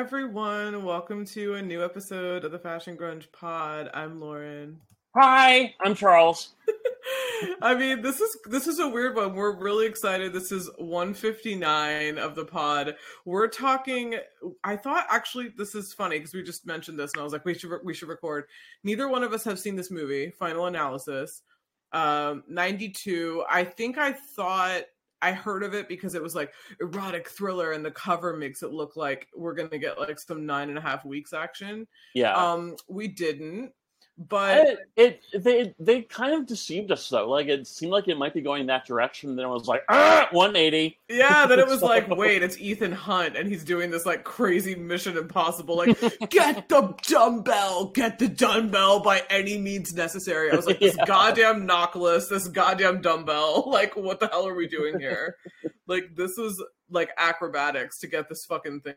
Everyone, welcome to a new episode of the Fashion Grunge Pod. I'm Lauren. Hi, I'm Charles. I mean, this is this is a weird one. We're really excited. This is 159 of the pod. We're talking. I thought actually this is funny because we just mentioned this, and I was like, we should we should record. Neither one of us have seen this movie. Final analysis. Um, 92. I think I thought I heard of it because it was like erotic thriller, and the cover makes it look like we're gonna get like some nine and a half weeks action. Yeah. Um, we didn't, but it, it they they kind of deceived us though. Like it seemed like it might be going that direction. Then it was like ah, 180. yeah, then it was like, wait, it's Ethan Hunt, and he's doing this like crazy Mission Impossible, like get the dumbbell, get the dumbbell by any means necessary. I was like, this Yeah. goddamn knockless, this goddamn dumbbell, like what the hell are we doing here? like this was like acrobatics to get this fucking thing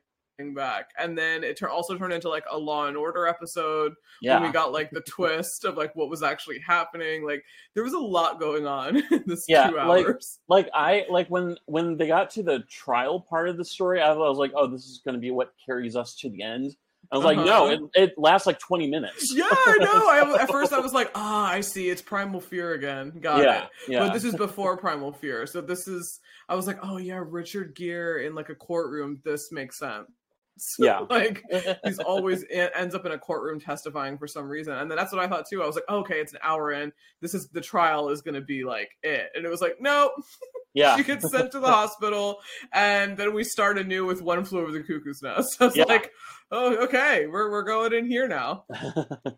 back and then it tur- also turned into like a law and order episode Yeah. when we got like the twist of like what was actually happening like there was a lot going on in this Yeah, two like- hours like I like when when they got to the trial part of the story, I was like, oh, this is going to be what carries us to the end. I was like, no, Uh-huh. it, it lasts like 20 minutes. yeah i know I, at first i was like ah i see it's primal fear again got yeah, it yeah. but this is before primal fear so this is i was like oh yeah richard gere in like a courtroom this makes sense Yeah. like he's always ends up in a courtroom testifying for some reason and then that's what i thought too i was like okay it's an hour in this is the trial is going to be like it and it was like no yeah. she gets sent to the hospital and then we start anew with one flew over the cuckoo's nest i was Yeah. like oh okay we're, we're going in here now it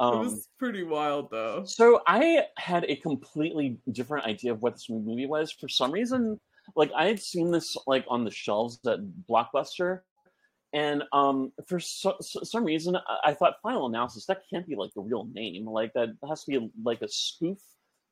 um, was pretty wild though So I had a completely different idea of what this movie was. For some reason, like I had seen this like on the shelves at Blockbuster, and um, for so, so- some reason I, I thought Final Analysis that can't be like the real name. Like that has to be like a spoof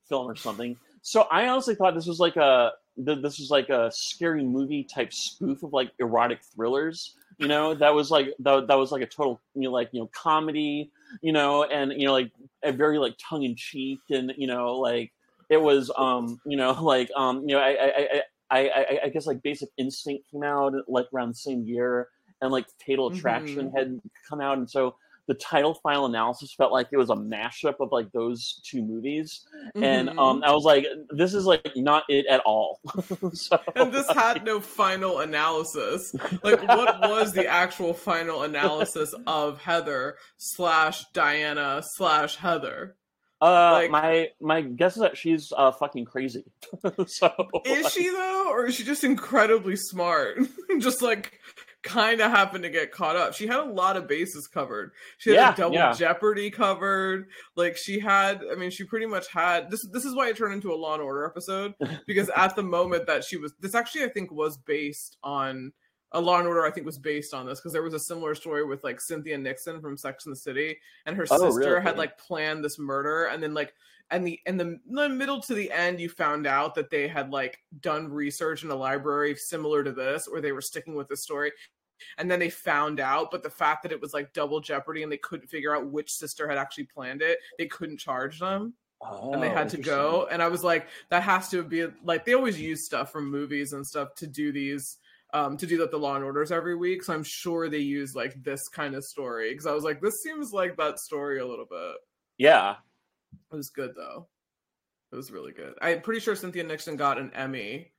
film or something. So I honestly thought this was like a this was like a scary movie type spoof of like erotic thrillers. You know, that was like that, that was like a total you know like you know comedy you know, and you know, like a very like tongue in cheek, and you know, like it was, um, you know, like um, you know, I, I, I, I, I, guess like Basic Instinct came out like around the same year, and like Fatal Attraction had come out, and so the title Final Analysis felt like it was a mashup of like those two movies, and Mhm. um, I was like, this is like not it at all. so, and this had no final analysis. Like, what was the actual final analysis of Heather slash Diana slash Heather? Uh, like- my my guess is that she's uh fucking crazy. so Is she though, or is she just incredibly smart? just like kind of happened to get caught up. She had a lot of bases covered. She had Yeah, like double yeah. Jeopardy covered. Like she had. I mean, she pretty much had. This. This is why it turned into a Law and Order episode because at the moment that she was, this actually I think was based on. A Law and Order, I think, was based on this because there was a similar story with like Cynthia Nixon from Sex and the City, and her Oh, sister had like planned this murder, and then like and the in the, the middle to the end you found out that they had like done research in a library similar to this or they were sticking with this story and then they found out but the fact that it was like double jeopardy and they couldn't figure out which sister had actually planned it they couldn't charge them and they Oh, had to go and i was like that has to be like they always use stuff from movies and stuff to do these um to do that the law and orders every week so i'm sure they use like this kind of story because i was like this seems like that story a little bit Yeah. it was good though. It was really good. I'm pretty sure Cynthia Nixon got an Emmy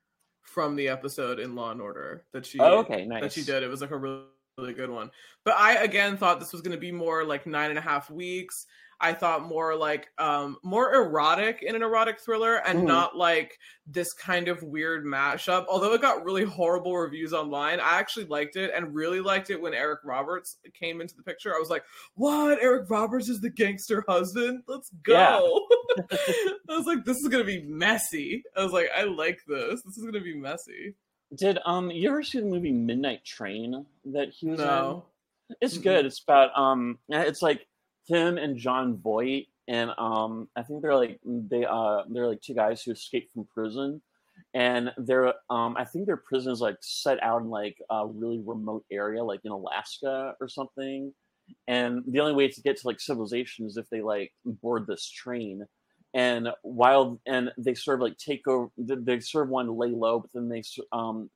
from the episode in Law and Order that she Oh, okay, nice. that she did. It was like a really, really good one. But I again thought this was going to be more like nine and a half weeks. I thought more like um more erotic in an erotic thriller and Mhm. not like this kind of weird mashup. Although it got really horrible reviews online, I actually liked it and really liked it when Eric Roberts came into the picture. I was like, "What? Eric Roberts is the gangster husband? Let's go!" Yeah. I was like, "This is gonna be messy." I was like, "I like this. This is gonna be messy." Did um you ever see the movie Midnight Train that he was No, in? It's good. It's about um it's like him and Jon Voight and um I think they're like they uh they're like two guys who escaped from prison and they're um I think their prison is like set out in like a really remote area like in Alaska or something and the only way to get to like civilization is if they like board this train and while and they sort of like take over they sort of want to lay low but then they um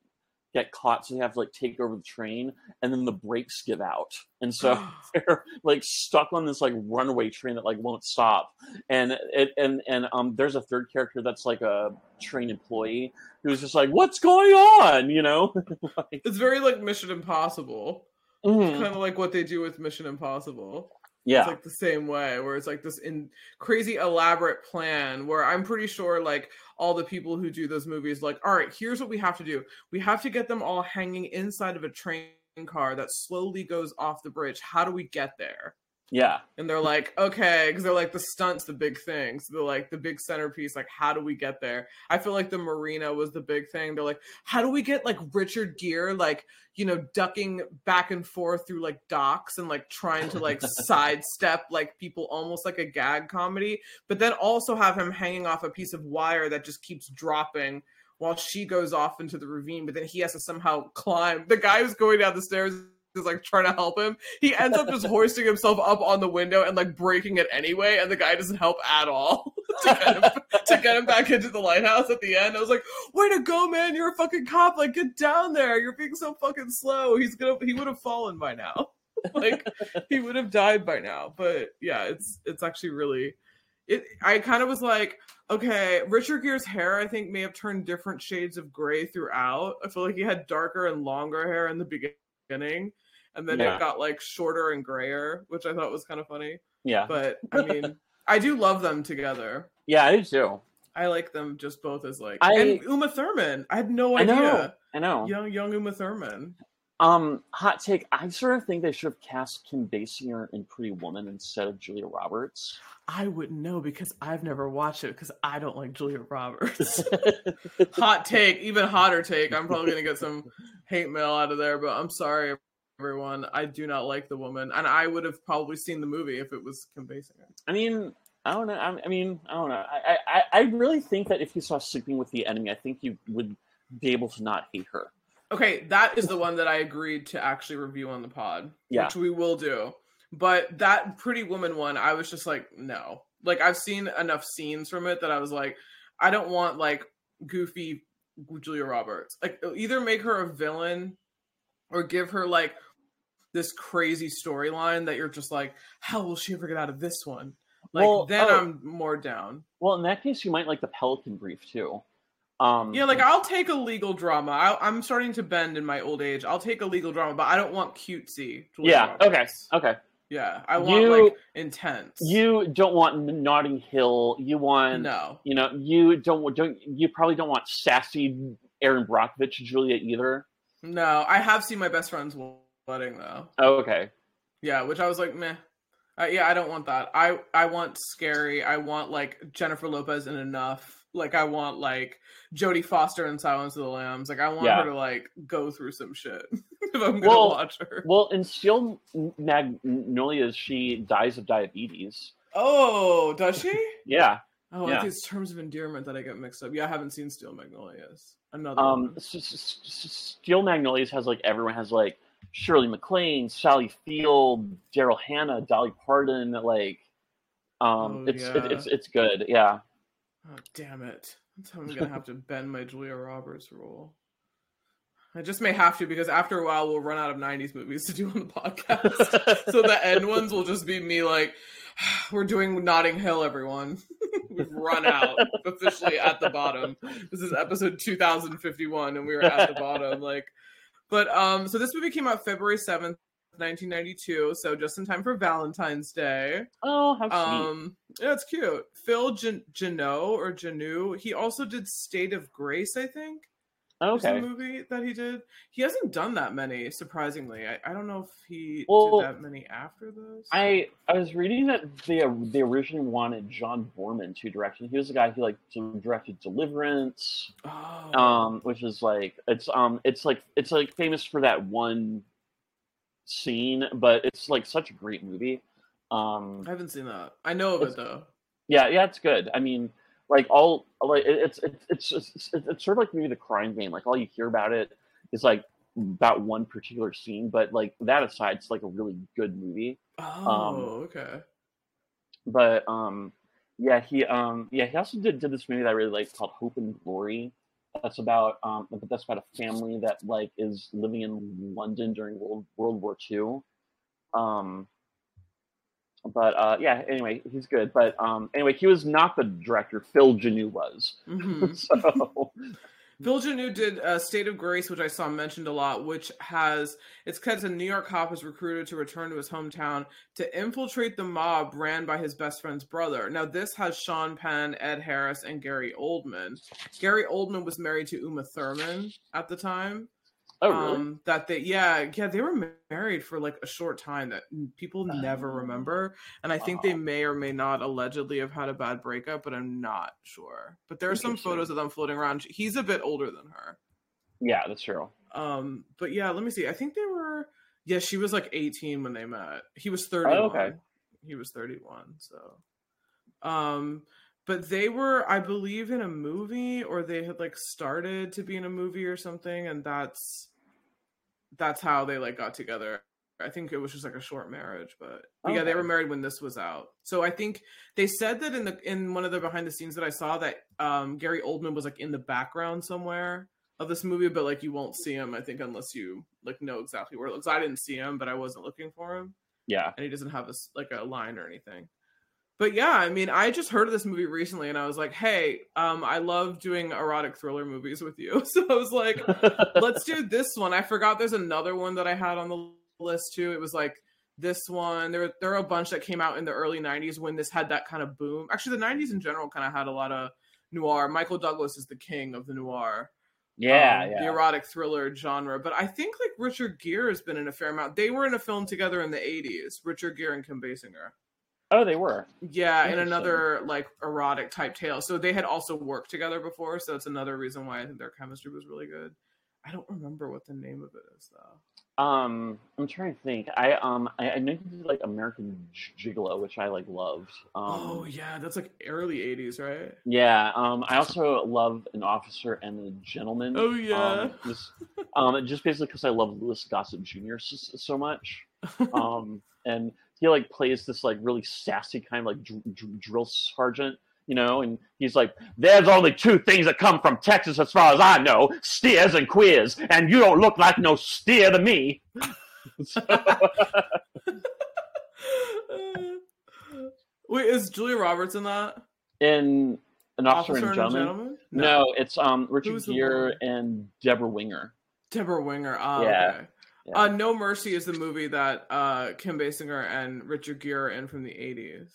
get caught, so they have to like take over the train, and then the brakes give out, and so they're like stuck on this like runaway train that like won't stop. And it and and um, there's a third character that's like a train employee who's just like, "What's going on?" You know, like, it's very like Mission Impossible. Mm-hmm. Kind of like what they do with Mission Impossible. Yeah. It's like the same way where it's like this in crazy elaborate plan where I'm pretty sure like all the people who do those movies like, all right, here's what we have to do. We have to get them all hanging inside of a train car that slowly goes off the bridge. How do we get there? Yeah. And they're like, okay, because they're like the stunts, the big things. So they're like the big centerpiece. Like, how do we get there? I feel like the marina was the big thing. They're like, how do we get like Richard Gere, like, you know, ducking back and forth through like docks and like trying to like sidestep like people almost like a gag comedy, but then also have him hanging off a piece of wire that just keeps dropping while she goes off into the ravine, but then he has to somehow climb. The guy who's going down the stairs is like trying to help him. He ends up just hoisting himself up on the window and like breaking it anyway, and the guy doesn't help at all to, get him, to get him back into the lighthouse at the end. I was like, "Way to go, man! You're a fucking cop! Like, get down there! You're being so fucking slow. He's gonna he would have fallen by now. like, he would have died by now." But yeah, it's it's actually really. It, I kind of was like, okay, Richard Gere's hair, I think, may have turned different shades of gray throughout. I feel like he had darker and longer hair in the beginning and then yeah. it got like shorter and grayer, which I thought was kind of funny. Yeah. But I mean, I do love them together. Yeah, I do too. I like them just both as like I, and Uma Thurman. I had no idea. I know. I know. Young young Uma Thurman. Um, hot take. I sort of think they should have cast Kim Basinger in Pretty Woman instead of Julia Roberts. I wouldn't know because I've never watched it because I don't like Julia Roberts. hot take, even hotter take. I'm probably gonna get some hate mail out of there, but I'm sorry, everyone. I do not like the woman, and I would have probably seen the movie if it was Kim Basinger. I mean, I don't know. I mean, I don't know. I, I, I really think that if you saw Sleeping with the Enemy, I think you would be able to not hate her. Okay, that is the one that I agreed to actually review on the pod, yeah. which we will do. But that Pretty Woman one, I was just like, no. Like I've seen enough scenes from it that I was like, I don't want like goofy Julia Roberts. Like either make her a villain or give her like this crazy storyline that you're just like, how will she ever get out of this one? Like well, then oh, I'm more down. Well, in that case, you might like the Pelican Brief too. Um, yeah, like I'll take a legal drama. I, am starting to bend in my old age. I'll take a legal drama, but I don't want cutesy. Yeah. Roberts. Okay. Okay. Yeah, I want you, like intense. You don't want Notting Hill. You want no. You know, you don't don't. You probably don't want sassy Erin Brockovich Julia either. No, I have seen my best friend's wedding though. Oh, okay. Yeah, which I was like, meh. Uh, yeah, I don't want that. I I want scary. I want like Jennifer Lopez in enough. Like I want like Jodie Foster in Silence of the Lambs. Like I want yeah. her to like go through some shit if I'm gonna well, watch her. Well, in Steel Magnolias, she dies of diabetes. Oh, does she? yeah. Oh, yeah. these terms of endearment that I get mixed up. Yeah, I haven't seen Steel Magnolias. Another um, Steel Magnolias has like everyone has like Shirley MacLaine, Sally Field, Daryl Hannah, Dolly Parton. Like, um, oh, it's yeah. it, it's it's good. Yeah. Oh damn it! I'm gonna have to bend my Julia Roberts rule. I just may have to because after a while we'll run out of '90s movies to do on the podcast. so the end ones will just be me like, "We're doing Notting Hill, everyone. We've run out officially at the bottom. This is episode 2051, and we were at the bottom. Like, but um, so this movie came out February 7th, 1992, so just in time for Valentine's Day. Oh, how sweet. Um, yeah, it's cute. Phil Gen- or Joanou, he also did State of Grace, I think. Okay. movie that he did. He hasn't done that many, surprisingly. I, I don't know if he well, did that many after those. I I was reading that they they originally wanted John Boorman to direct. He was the guy who like directed Deliverance, oh. um, which is like it's um it's like it's like famous for that one scene, but it's like such a great movie. Um, I haven't seen that. I know of it though. Yeah, yeah, it's good. I mean, like all like it's it's it's it's, it's sort of like maybe the Crying Game. Like all you hear about it is like about one particular scene, but like that aside, it's like a really good movie. Oh, um, okay. But um, yeah, he um, yeah, he also did did this movie that I really like called Hope and Glory. that's about um, but that's about a family that like is living in London during World World War II. Um, but uh, yeah, anyway, he's good. But um, anyway, he was not the director. Phil Joanou was. Mhm. so Phil Joanou did uh, State of Grace, which I saw mentioned a lot, which has it's because a New York cop is recruited to return to his hometown to infiltrate the mob ran by his best friend's brother. Now, this has Sean Penn, Ed Harris, and Gary Oldman. Gary Oldman was married to Uma Thurman at the time. Oh really? Um, that they, yeah, yeah, they were married for like a short time that people never Oh. remember, and I think they may or may not allegedly have had a bad breakup, but I'm not sure. But there are some photos of them floating around. He's a bit older than her. yeah, that's true. Um, but yeah, let me see. I think they were. Yeah, she was like 18 when they met. He was 31. Oh, okay. He was 31. So, um, but they were, I believe, in a movie, or they had like started to be in a movie or something, and that's that's how they like got together. I think it was just like a short marriage, but, but yeah, they were married when this was out. So I think they said that in the in one of the behind the scenes that I saw that um Gary Oldman was like in the background somewhere of this movie, but like you won't see him, I think, unless you like know exactly where it looks. I didn't see him, but I wasn't looking for him, Yeah. and he doesn't have a like a line or anything. But yeah, I mean, I just heard of this movie recently, and I was like, "Hey, um, I love doing erotic thriller movies with you." So I was like, let's do this one. I forgot there's another one that I had on the list too. It was like this one. There, there are a bunch that came out in the early '90s when this had that kind of boom. Actually, the '90s in general kind of had a lot of noir. Michael Douglas is the king of the noir, yeah, um, yeah. the erotic thriller genre. But I think like Richard Gere has been in a fair amount. They were in a film together in the '80s. Richard Gere and Kim Basinger. Oh, they were. Yeah, in another like erotic type tale. So they had also worked together before. So that's another reason why I think their chemistry was really good. I don't remember what the name of it is though. Um, I'm trying to think. I um, I, I know you did like American Gigolo, which I like loved. Um, oh yeah, that's like early '80s, right? Yeah. Um, I also love an officer and a gentleman. Oh, yeah. Um, just, um, just basically because I love Louis Gossett Jr. So, so much. Um, and he like plays this like really sassy kind of like dr- dr- drill sergeant, you know, and he's like, "There's only two things that come from Texas, as far as I know: steers and queers, and you don't look like no steer to me." So- Wait, is Julia Roberts in that? in an officer, and gentleman. Gentleman? No. it's um Richard Who's Gere and Debra Winger. Debra Winger. Ah, Yeah. okay. Yeah. Uh, no Mercy is the movie that uh, Kim Basinger and Richard Gere are in from the 80s.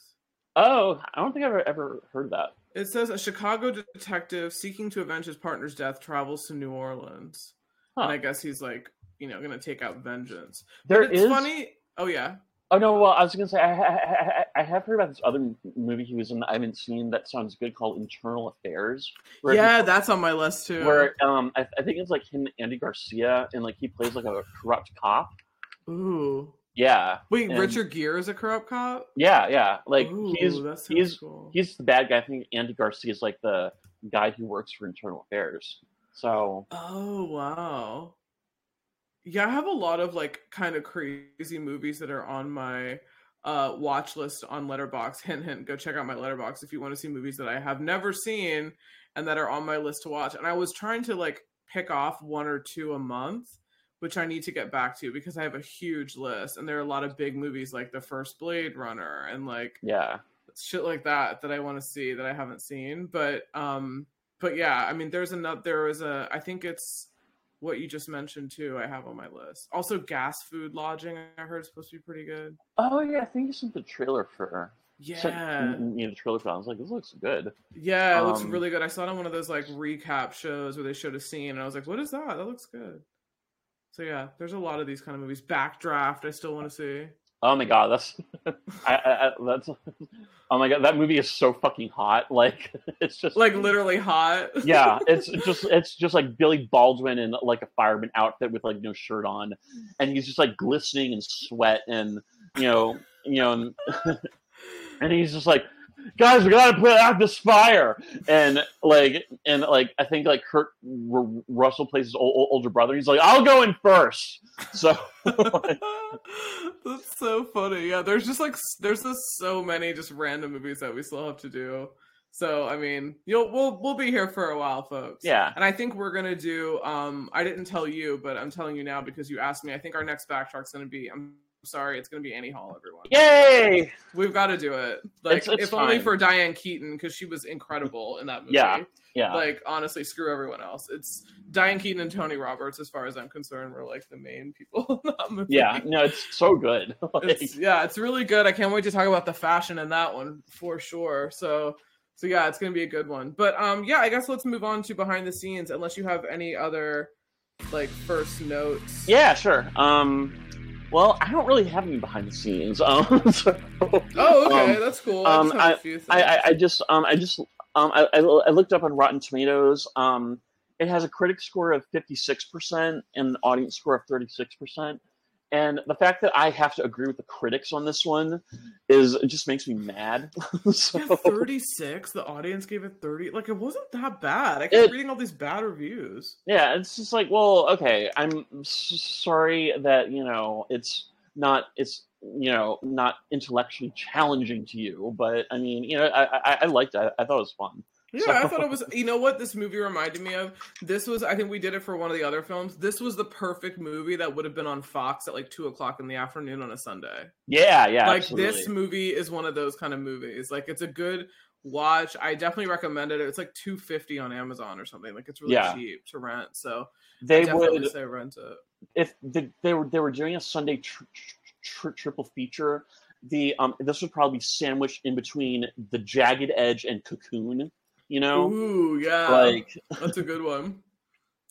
Oh, I don't think I've ever, ever heard that. It says a Chicago detective seeking to avenge his partner's death travels to New Orleans. Huh. And I guess he's like, you know, gonna take out vengeance. There but it's is- funny. Oh yeah. Oh no, well I was gonna say I, I, I, I have heard about this other movie he was in. that I haven't seen that sounds good called Internal Affairs. Where he- yeah, that's on my list too. where um I, I think it's like him, Andy Garcia, and like he plays like a corrupt cop. Ooh. Yeah, Wait, And- Richard Gere is a corrupt cop? yeah, yeah. Like Ooh, he's he's cool. he's the bad guy. I think Andy Garcia is like the guy who works for Internal Affairs. So Oh wow. Yeah, I have a lot of like kind of crazy movies that are on my uh watch list on Letterboxd. Hint hint, go check out my Letterboxd if you want to see movies that I have never seen and that are on my list to watch. And I was trying to like pick off one or two a month, which I need to get back to because I have a huge list and there are a lot of big movies like the first Blade Runner and like yeah, shit like that that I want to see that I haven't seen. But um, but yeah, I mean, there's another. There was a. I think it's what you just mentioned too. I have on my list. Also, gas food lodging. I heard is supposed to be pretty good. oh yeah, I think you sent the trailer for sent Yeah, me the trailer for. I was like, this looks good. yeah, it looks Um, really good. I saw it on one of those like recap shows where they showed a scene, and I was like, "What is that? That looks good." So yeah, there's a lot of these kind of movies. Backdraft, I still want to see. Oh my god, that's I, I, that's oh my god, that movie is so fucking hot. Like it's just Like literally hot. yeah, it's just it's just like Billy Baldwin in like a fireman outfit with like no shirt on, and he's just like glistening and sweat and you know you know and, and he's just like guys we gotta put out this fire and like and like i think like kurt R- russell plays his ol- ol- older brother he's like i'll go in first so That's so funny. Yeah, there's just like there's just so many just random movies that we still have to do. So I mean, you'll we'll we'll be here for a while, folks. Yeah. And I think we're gonna do. Um, I didn't tell you, but I'm telling you now because you asked me. I think our next backtrack's gonna be. I'm sorry, it's gonna be Annie Hall. Everyone. Yay! We've got to do it. Like, It's- it's if only for Diane Keaton because she was incredible in that movie. Yeah. Yeah. Like honestly, screw everyone else. It's Diane Keaton and Tony Roberts, as far as I'm concerned, were like the main people in that movie. yeah. No, it's so good. Like, It's, yeah, it's really good. I can't wait to talk about the fashion in that one for sure. So, so yeah, it's gonna be a good one. But um, yeah, I guess let's move on to behind the scenes. Unless you have any other like first notes. yeah, sure. Um, well, I don't really have any behind the scenes. Um, so, Oh, okay, um, that's cool. um, I. I, I, I just um I just um I, I I looked up on Rotten Tomatoes. Um, it has a critic score of fifty six percent and an audience score of thirty six percent. And the fact that I have to agree with the critics on this one is it just makes me mad. so, Yeah, 36. The audience gave it 30. Like, it wasn't that bad. I kept It- reading all these bad reviews. yeah, it's just like, well, okay, I'm s- sorry that you know it's not it's you know not intellectually challenging to you, but I mean, you know, I I, I liked it. I thought it was fun. Yeah, I thought it was. You know what this movie reminded me of? This was. I think we did it for one of the other films. This was the perfect movie that would have been on Fox at like two o'clock in the afternoon on a Sunday. Yeah, yeah, like absolutely. this movie is one of those kind of movies. Like it's a good watch. I definitely recommend it. It's like two fifty on Amazon or something. Like it's really Yeah. cheap to rent. So I they definitely would say rent it. if the, they were they were doing a Sunday tr- tr- triple feature. The um this would probably be sandwiched in between the Jagged Edge and Cocoon. You know, Ooh, yeah. like That's a good one.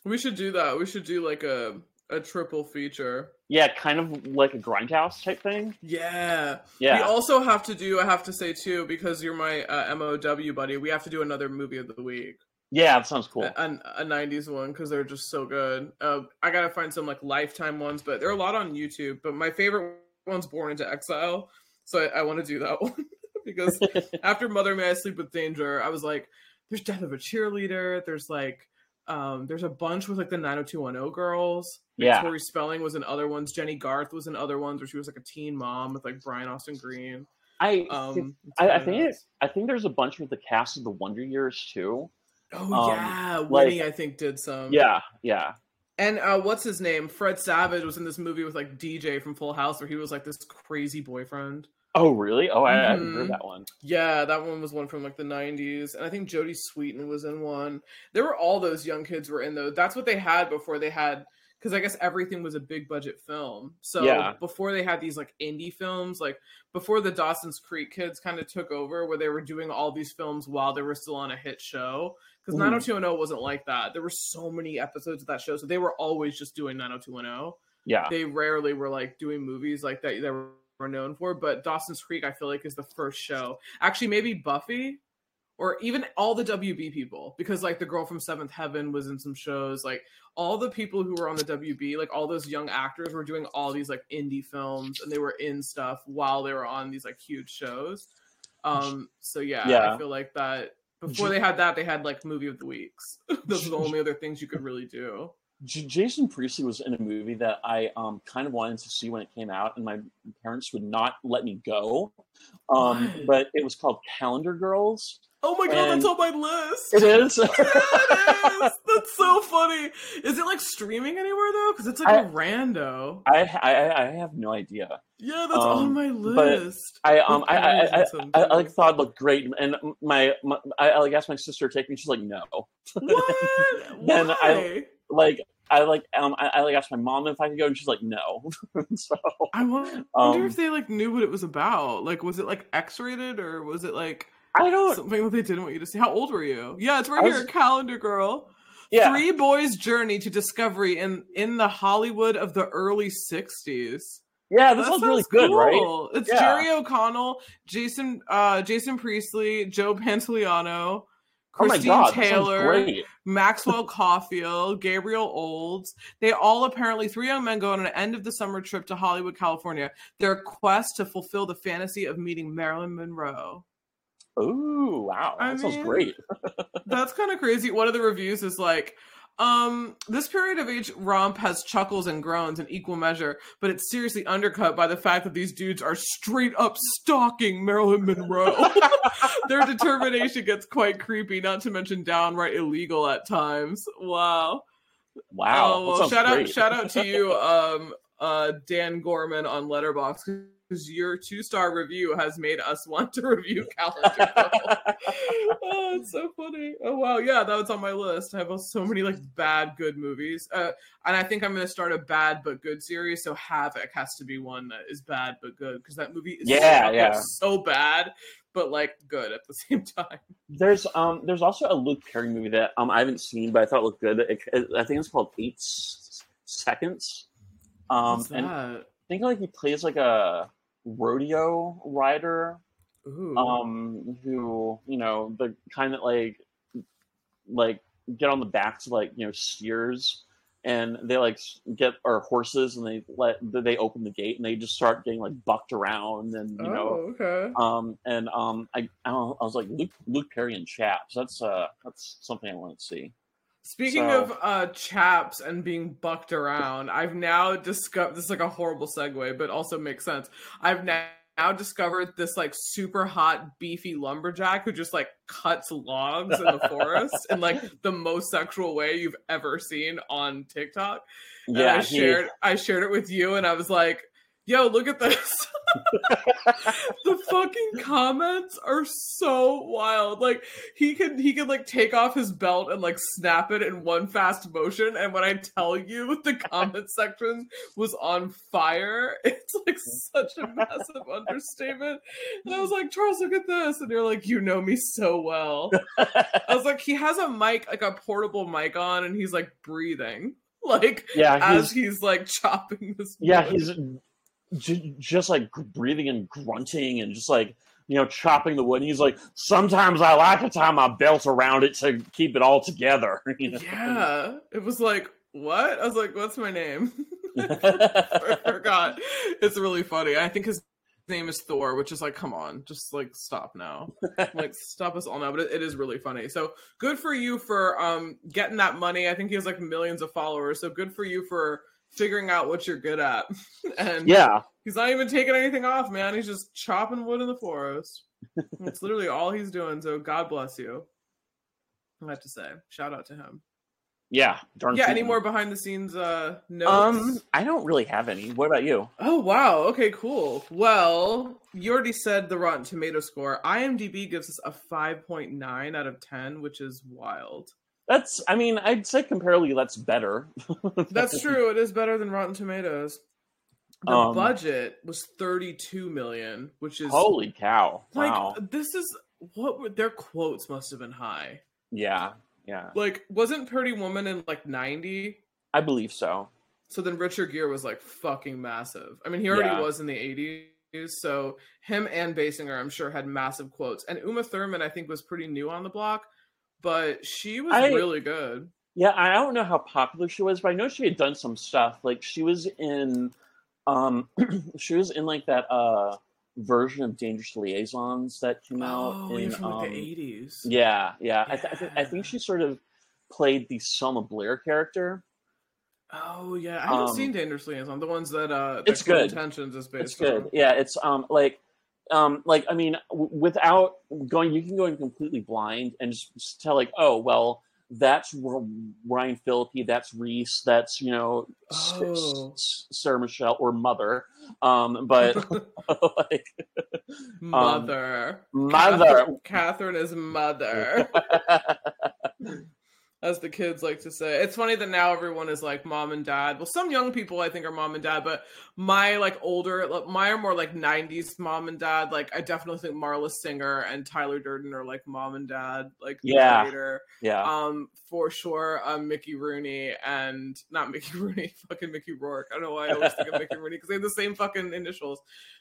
We should do that. We should do like a a triple feature. yeah, kind of like a grindhouse type thing. Yeah. Yeah. We also have to do. I have to say too, because you're my uh, MOW buddy. We have to do another movie of the week, yeah, that sounds cool. a, a, a '90s one, because they're just so good. Uh, I gotta find some like Lifetime ones, but there are a lot on YouTube. But my favorite one's Born into Exile, so I, I want to do that one because after Mother May I Sleep with Danger, I was like, there's Death of a Cheerleader. There's like, um, there's a bunch with like the 90210 girls. Yeah. Tori Spelling was in other ones. Jennie Garth was in other ones where she was like a teen mom with like Brian Austin Green. I Um, I, I think it. I think there's a bunch with the cast of the Wonder Years too. Oh um, yeah, like- Winnie I think did some. Yeah, yeah. And uh, what's his name? Fred Savage was in this movie with like DJ from Full House, where he was like this crazy boyfriend. Oh really? Oh, I, I haven't heard that one. Yeah, that one was one from like the '90s, and I think Jodie Sweetin was in one. There were all those young kids were in though. That's what they had before they had, because I guess everything was a big budget film. So Yeah. before they had these like indie films, like before the Dawson's Creek kids kind of took over, where they were doing all these films while they were still on a hit show. Because Mhm. 90210 wasn't like that. There were so many episodes of that show, so they were always just doing 90210 Yeah, they rarely were like doing movies like that that were known for but dawson's creek i feel like is the first show. Actually maybe buffy or even all the wb people because like the girl from seventh heaven was in some shows. Like all the people who were on the wb like all those young actors were doing all these like indie films and they were in stuff while they were on these like huge shows. Um so yeah, Yeah. i feel like that before they had that they had like movie of the weeks. Those are the only other things you could really do J- Jason Priestley was in a movie that I um, kind of wanted to see when it came out, and my parents would not let me go. Um, but it was called Calendar Girls. oh my god And- that's on my list It is. it is. That's so funny. Is it like streaming anywhere though? Because it's like a I- rando. I, I I have no idea. Yeah, that's um, on my but list. I um I I, I, I, like thought it looked great, and my, my I, I like asked my sister to take me. She's like, no. What? Then Why? I- Like I like um I, I like asked my mom if I could go, and she's like, no. so I wonder um, if they like knew what it was about. Like, was it like X-rated or was it like I don't. something that they didn't want you to see? How old were you? Yeah, it's right I here. was- Calendar Girl. Yeah. Three boys' journey to discovery in in the Hollywood of the early '60s. Yeah, this sounds really good, right? It's Yeah. Jerry O'Connell, Jason uh Jason Priestley, Joe Pantoliano, Oh my Christine god, Taylor. Maxwell Caulfield, Gabriel Olds. They all apparently three young men go on an end of the summer trip to Hollywood, California. Their quest to fulfill the fantasy of meeting Marilyn Monroe. Ooh, wow, I that sounds mean- great. That's kind of crazy. One of the reviews is like, Um, this period of age romp has chuckles and groans in equal measure, but it's seriously undercut by the fact that these dudes are straight up stalking Marilyn Monroe. Their determination gets quite creepy, not to mention downright illegal at times. Wow. Wow. Oh, well, shout out shout out to you, um, uh, Dan Gorman on Letterboxd because your two star review has made us want to review Calendar. oh, it's so funny. Oh wow, yeah, that was on my list. I have so many like bad good movies, uh, and I think I'm going to start a bad but good series. So Havoc has to be one that is bad but good because that movie is Yeah, so, yeah. so bad but like good at the same time. There's um there's also a Luke Perry movie that um I haven't seen, but I thought it looked good. It, it- I think it's called Eight Seconds. Um, What's and I think like he plays like a rodeo rider Ooh. um who you know the kind that like like get on the backs of like you know steers and they like get our horses and they let they open the gate and they just start getting like bucked around and you know oh, okay. um and um I I, don't, I was like Luke Luke Perry and chaps that's uh that's something I want to see Speaking So- of uh, chaps and being bucked around, I've now discovered this is like a horrible segue, but also makes sense. I've now, now discovered this like super hot, beefy lumberjack who just like cuts logs in the forest in like the most sexual way you've ever seen on TikTok. And I yeah he- shared I shared it with you, and I was like, "Yo, look at this." the fucking comments are so wild. Like he could he could like take off his belt and like snap it in one fast motion. And when I tell you the comment section was on fire, it's like such a massive understatement. And I was like, Charles, look at this. And you're like, you know me so well. I was like, he has a mic, like a portable mic on, and he's like breathing. Like yeah as he's he's like chopping this yeah wood. he's j- just like breathing and grunting and just like you know chopping the wood and he's like sometimes i like to tie my belt around it to keep it all together you know? Yeah, it was like what? I was like, "What's my name?" I forgot. It's really funny. I think his name is Thor, which is like, come on, just like stop now, like stop us all now. But it, it is really funny. So good for you for um getting that money. I think he has like millions of followers. So good for you for figuring out what you're good at. and yeah he's not even taking anything off, man. He's just chopping wood in the forest. It's literally all he's doing. So God bless you. I have to say, shout out to him. yeah darn Yeah, any more behind the scenes uh notes? um i don't really have any what about you Oh wow, okay, cool. Well, you already said the Rotten Tomato score. IMDb gives us a 5.9 out of 10, which is wild. That's i mean i'd say comparably that's better That's true, it is better than Rotten Tomatoes. The Um, budget was 32 million, which is holy cow like wow this is what would their quotes must have been high. yeah yeah Like wasn't Pretty Woman in like 90? i believe so So then Richard Gere was like fucking massive. I mean, he already Yeah. was in the 80s. So him and Basinger, I'm sure, had massive quotes. And Uma Thurman, I think, was pretty new on the block, but she was I- really good. Yeah, I don't know how popular she was, but I know she had done some stuff. Like she was in, um, she was in like that uh version of Dangerous Liaisons that came out Oh, in from like um, the 80s. yeah, yeah. I, th- I, think, I think she sort of played the Selma Blair character. Oh, yeah. I haven't Um, seen Dangerous Liaisons. the ones that uh, that It's good. Intentions is based It's good. on. Yeah, it's um like um like I mean w- without going, you can go in completely blind and just, just tell like, oh well, that's R- Ryan Phillippe, that's Reese, that's you know Oh. S- Sarah Michelle or Mother. Um, but like Mother. Mother. Catherine is mother. as the kids like to say. It's funny that now everyone is like mom and dad. Well, some young people I think are mom and dad, but my like older, my are more like '90s mom and dad. Like I definitely think Marla Singer and Tyler Durden are like mom and dad. Like Yeah. later, yeah, um, for sure. Um, Mickey Rooney and not Mickey Rooney, fucking Mickey Rourke. I don't know why I always think of Mickey Rooney because they have the same fucking initials.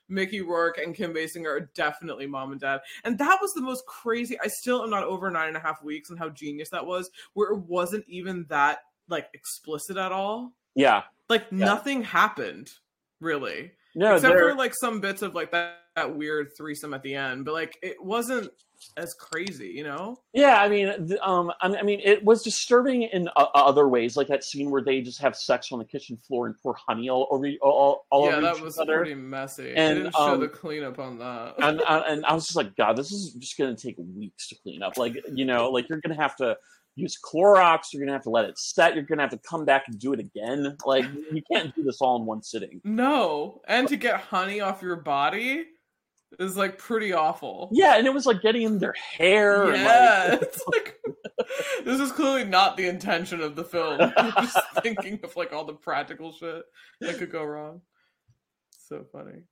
Mickey Rourke and Kim Basinger are definitely mom and dad. And that was the most crazy. I still am not over nine and a half weeks and how genius that was, where it wasn't even that like explicit at all. yeah, Like Yeah. nothing happened, really. No, except they're- for like some bits of like that, that weird threesome at the end, but like it wasn't as crazy, you know? Yeah, I mean, um, I mean, it was disturbing in uh, other ways, like that scene where they just have sex on the kitchen floor and pour honey all over all, all yeah, over that each was other. pretty messy. And, they didn't show um, the cleanup on that. and uh, and I was just like, God, this is just gonna take weeks to clean up. Like, you know, like you're gonna have to use Clorox. You're gonna have to let it set. You're gonna have to come back and do it again. Like, you can't do this all in one sitting. no, and to get honey off your body is like pretty awful. Yeah, and it was like getting in their hair. and, Yeah, like, it's like this is clearly not the intention of the film. I'm just thinking of like all the practical shit that could go wrong. So funny.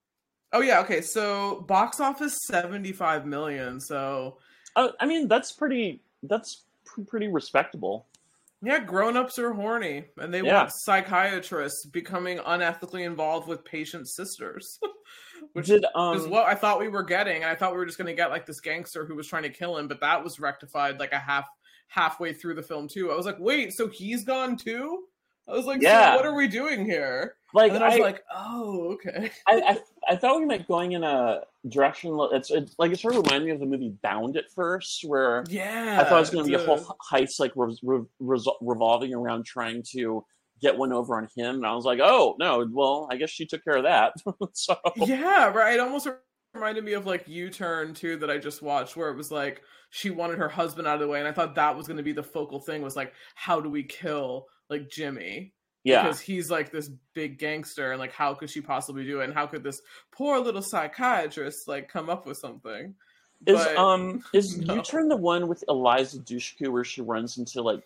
Oh yeah, okay. So box office seventy five million. So uh, I mean, that's pretty. That's pretty respectable. yeah, grown ups are horny, and they Yeah. want psychiatrists becoming unethically involved with patient sisters, which Did um, is what I thought we were getting. I thought we were just going to get like this gangster who was trying to kill him, but that was rectified like a half halfway through the film too. I was like, wait, so he's gone too? I was like, Yeah. so what are we doing here? like And then I was I, like, oh, okay. I, I, I thought we might going in a direction. It's, it's like it sort of reminded me of the movie Bound at first, where Yeah, I thought it was going to be a whole heist like re- re- revolving around trying to get one over on him, and I was like, oh no, well I guess she took care of that. so Yeah, right. It almost reminded me of like U Turn too that I just watched, where it was like she wanted her husband out of the way, and I thought that was going to be the focal thing was like, how do we kill like Jimmy? yeah, because he's like this big gangster and like how could she possibly do it and how could this poor little psychiatrist like come up with something is But- um is no. U Turn the one with Eliza Dushku where she runs into like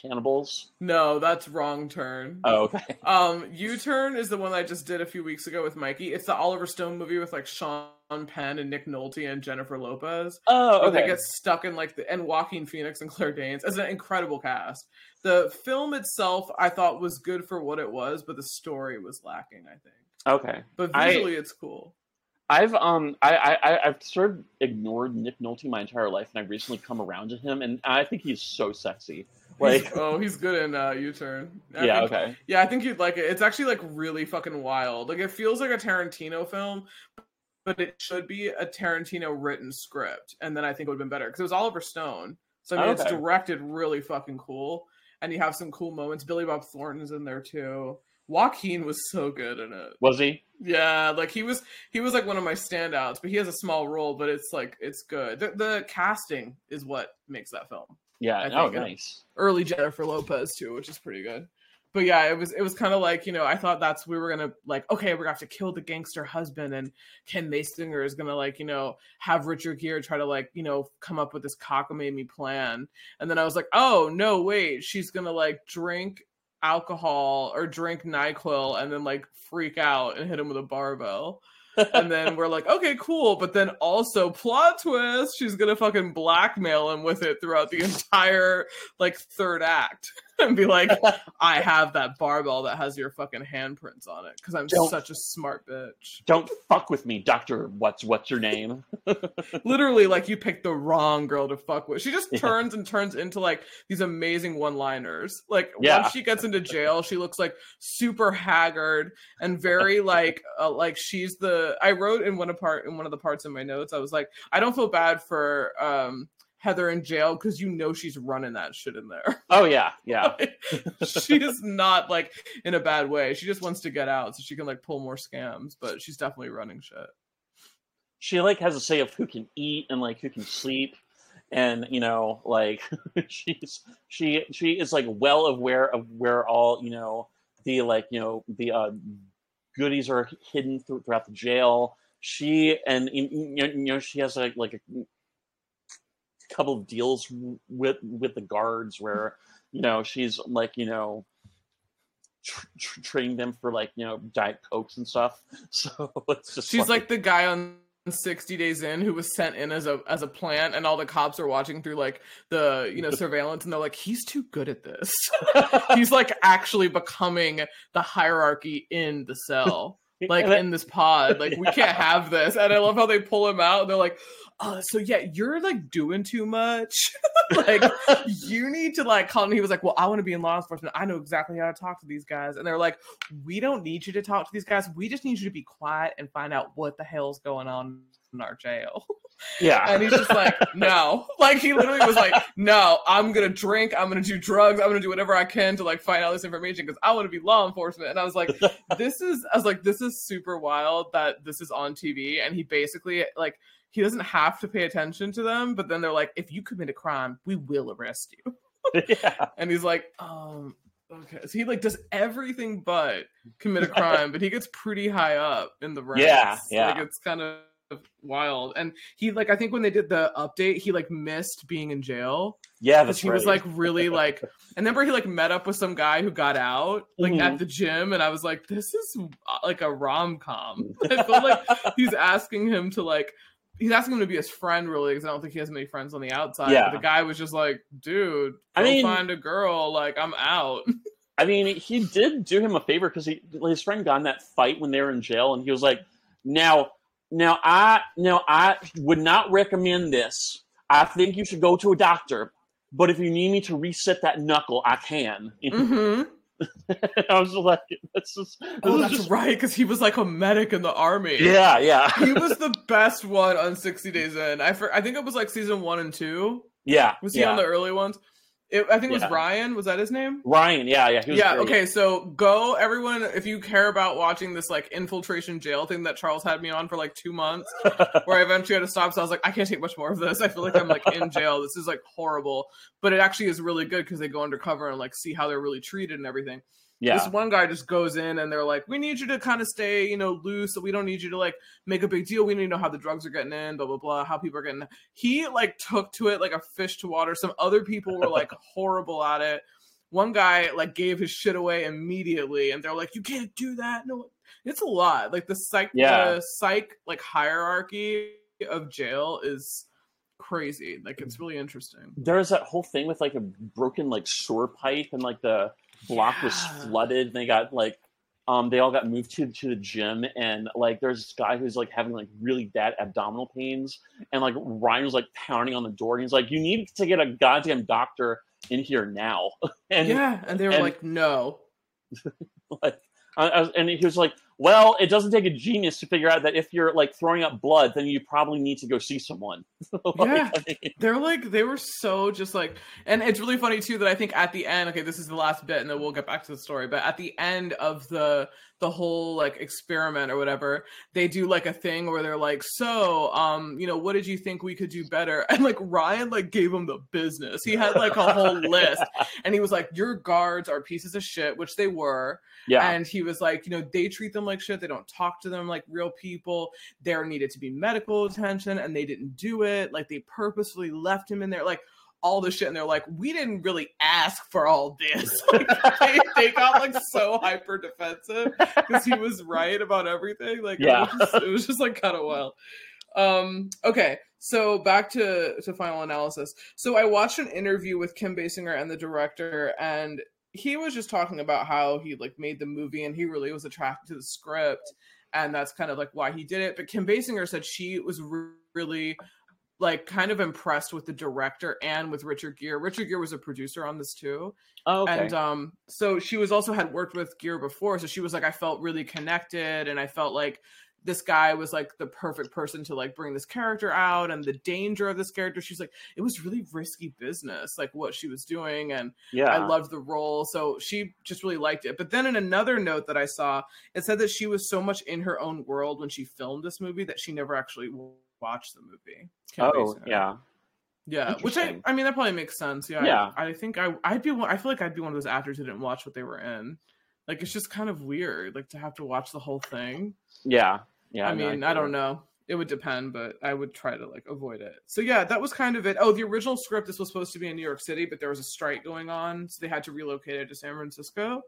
cannibals? no that's wrong turn Oh, okay. um u-turn is the one i just did a few weeks ago with mikey it's the oliver stone movie with like sean penn and nick nolte and jennifer lopez Oh, But they okay. get stuck in like the and Joaquin Phoenix and Claire Danes as an incredible cast. The film itself I thought was good for what it was, but the story was lacking, I think. Okay. But I- visually it's cool. I've um I, I I- I've sort of ignored Nick Nolte my entire life, and I've recently come around to him, and I think he's so sexy. Like, He's- oh, he's good in uh, U-turn. I yeah, think- okay, Yeah, I think you'd like it. It's actually like really fucking wild. Like it feels like a Tarantino film, but it should be a Tarantino written script, and then I think it would have been better because it was Oliver Stone. So I mean, it's directed really fucking cool, and you have some cool moments. Billy Bob Thornton's in there too. Joaquin was so good in it. was he? Yeah, like he was he was like one of my standouts, but he has a small role, but it's like it's good. The, the casting is what makes that film Yeah. I oh, think, nice. early Jennifer Lopez too, which is pretty good. But yeah, it was it was kind of like you know I thought that's we were gonna like okay we're gonna have to kill the gangster husband and Kim Basinger is gonna like you know have Richard Gere try to like you know come up with this cockamamie plan and then I was like oh no wait she's gonna like drink alcohol or drink Nyquil and then like freak out and hit him with a barbell and then we're like, okay, cool. But then also plot twist, she's gonna fucking blackmail him with it throughout the entire like third act and be like, I have that barbell that has your fucking handprints on it because I'm Don't- such a smart bitch. Don't fuck with me, Doctor. What's what's your name? Literally, like you picked the wrong girl to fuck with. She just Yeah. turns and turns into like these amazing one-liners. Like Yeah. once she gets into jail, she looks like super haggard and very like uh, like she's the. I wrote in one of part in one of the parts in my notes. I was like, I don't feel bad for um Heather in jail because you know she's running that shit in there. Oh yeah, yeah. she is not like in a bad way. She just wants to get out so she can like pull more scams, but she's definitely running shit. She like has a say of who can eat and like who can sleep, and you know like she's she she is like well aware of where all you know the like you know the uh, goodies are hidden through, throughout the jail. She and you know, you know she has like like a couple of deals with with the guards where you know she's like you know tr- tr- them for like you know diet cokes and stuff. So it's just She's like the guy on 60 days in who was sent in as a as a plant and all the cops are watching through like the you know surveillance and they're like he's too good at this. he's like actually becoming the hierarchy in the cell. Like in this pod. Like we can't have this. And I love how they pull him out and they're like, "Oh, so yeah, you're like doing too much." like you need to like call. And he was like, well, I want to be in law enforcement. I know exactly how to talk to these guys. And they're like, we don't need you to talk to these guys. We just need you to be quiet and find out what the hell's going on in our jail. Yeah. And he's just like, no. Like he literally was like, no, I'm gonna drink, I'm gonna do drugs, I'm gonna do whatever I can to like find out this information because I want to be law enforcement. And I was like, this is I was like, this is super wild that this is on TV. And he basically like he doesn't have to pay attention to them, but then they're like, if you commit a crime, we will arrest you. yeah. And he's like, um, okay. So he like does everything but commit a crime, but he gets pretty high up in the ranks. Yeah, yeah. Like it's kind of wild. And he like I think when they did the update, he like missed being in jail. Yeah, Because that's he was like really like and remember he like met up with some guy who got out like Mhm. at the gym and I was like, this is uh, like a rom com. I feel like he's asking him to like he's asking him to be his friend really because I don't think he has many friends on the outside. Yeah. But the guy was just like, dude, go I mean- find a girl. Like I'm out. I mean, he did do him a favor because he his friend got in that fight when they were in jail, and he was like, "Now, now I now I would not recommend this. I think you should go to a doctor. But if you need me to reset that knuckle, I can." hmm I was like, "That's just, this Oh, is that's just- right, because he was like a medic in the army. yeah, yeah, he was the best one on 60 Days In. I for, I think it was like season one and two. yeah." Was he yeah. on the early ones? It, I think it was. Ryan. Was that his name? Ryan? Yeah, yeah, he was Yeah. great. Okay. So go everyone if you care about watching this like infiltration jail thing that Charles had me on for like two months, where I eventually had to stop. So I was like, I can't take much more of this. I feel like I'm like in jail. This is like horrible. But it actually is really good because they go undercover and like see how they're really treated and everything. Yeah, This one guy just goes in and they're like, "We need you to kind of stay, you know, loose. So we don't need you to like make a big deal. We need to know how the drugs are getting in, blah blah blah, how people are getting." In. He like took to it like a fish to water. Some other people were like horrible at it. One guy like gave his shit away immediately, and they're like, "You can't do that." No, it's a lot. Like the psych, Yeah. the psych like hierarchy of jail is crazy. Like it's mm. really interesting. There's that whole thing with like a broken like sewer pipe and like the block was flooded and they got like um they all got moved to to the gym and like there's this guy who's like having like really bad abdominal pains and like Ryan was like pounding on the door and he's like you need to get a goddamn doctor in here now and yeah, and they were and- like, "No." like I, I was, and he was like well it doesn't take a genius to figure out that if you're like throwing up blood then you probably need to go see someone Like, Yeah. I mean, They're like they were so just like and it's really funny too that I think at the end, okay, this is the last bit and then we'll get back to the story, but at the end of the the whole like experiment or whatever, they do like a thing where they're like, "So, um, you know, what did you think we could do better?" And like Ryan like gave him the business. He had like a whole list and he was like, "Your guards are pieces of shit," which they were. yeah And he was like, you know, they treat them like shit. They don't talk to them like real people. There needed to be medical attention and they didn't do it. Like they purposefully left him in there, like all this shit. And they're like, we didn't really ask for all this. Like, they, they got like so hyper defensive because he was right about everything. Like, Yeah. it, was just, it was just like kind of wild. Um, okay. So back to, to final analysis. So I watched an interview with Kim Basinger and the director, and he was just talking about how he like made the movie and he really was attracted to the script and that's kind of like why he did it but kim basinger said she was re- really like kind of impressed with the director and with richard gere richard gere was a producer on this too oh, okay and um so she was also had worked with Gere before so she was like i felt really connected and i felt like this guy was like the perfect person to like bring this character out and the danger of this character she's like it was really risky business like what she was doing and yeah I loved the role. So she just really liked it. But then in another note that I saw, it said that she was so much in her own world when she filmed this movie that she never actually watched the movie. Kim oh yeah Yeah. Which I I mean that probably makes sense. Yeah. Yeah. I, I think I I'd be I feel like I'd be one of those actors who didn't watch what they were in. Like it's just kind of weird, like to have to watch the whole thing. yeah yeah I mean, I it. don't know. It would depend, but I would try to like avoid it. So yeah, that was kind of it. Oh, the original script this was supposed to be in New York City, but there was a strike going on, so they had to relocate it to San Francisco,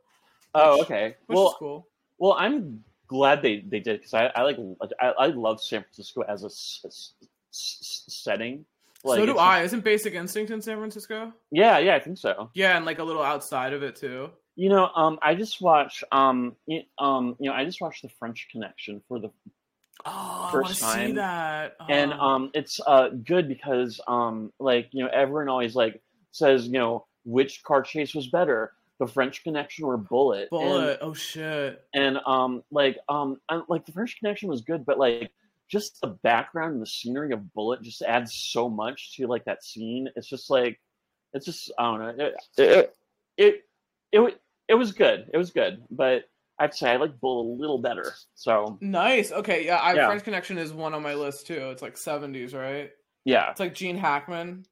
Oh, okay. which Well, is cool. well, I'm glad they they did because I, I like I, I love San Francisco as a s- s- s- setting. Like, so do I. Isn't Basic Instinct in San Francisco? Yeah, yeah, I think so. Yeah, and like a little outside of it too. You know, um, I just watched um, um, you know, I just watched The French Connection for the Oh, First I wanna see time. that. and Oh. um it's uh good because um like you know everyone always like says you know which car chase was better the french connection or bullitt And- Bullitt. oh shit. and, um like um and, like the french connection was good but like just the background and the scenery of bullitt just adds so much to like that scene it's just like it's just i don't know it it it, it, it was good it was good but i'd say i like bullitt a little better so Nice. Okay, yeah, I, Yeah. French Connection is one on my list too. It's like 70s, right? yeah It's like Gene Hackman.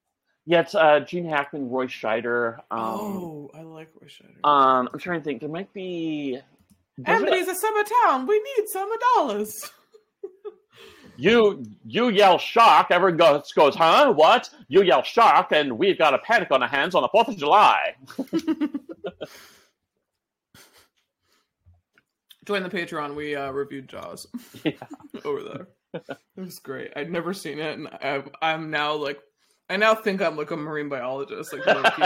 yeah it's uh gene hackman roy scheider um oh, I like Roy Um, I'm trying to think. There might be. there's a- Amity's a summer town. We need summer dollars. you you yell shock. Everyone goes, goes, huh? What? You yell shock, and we've got a panic on our hands on the Fourth of July. Join the Patreon. We uh, reviewed Jaws Yeah. over there. It was great. I'd never seen it, and I, I'm now like, I now think I'm like a marine biologist. Like,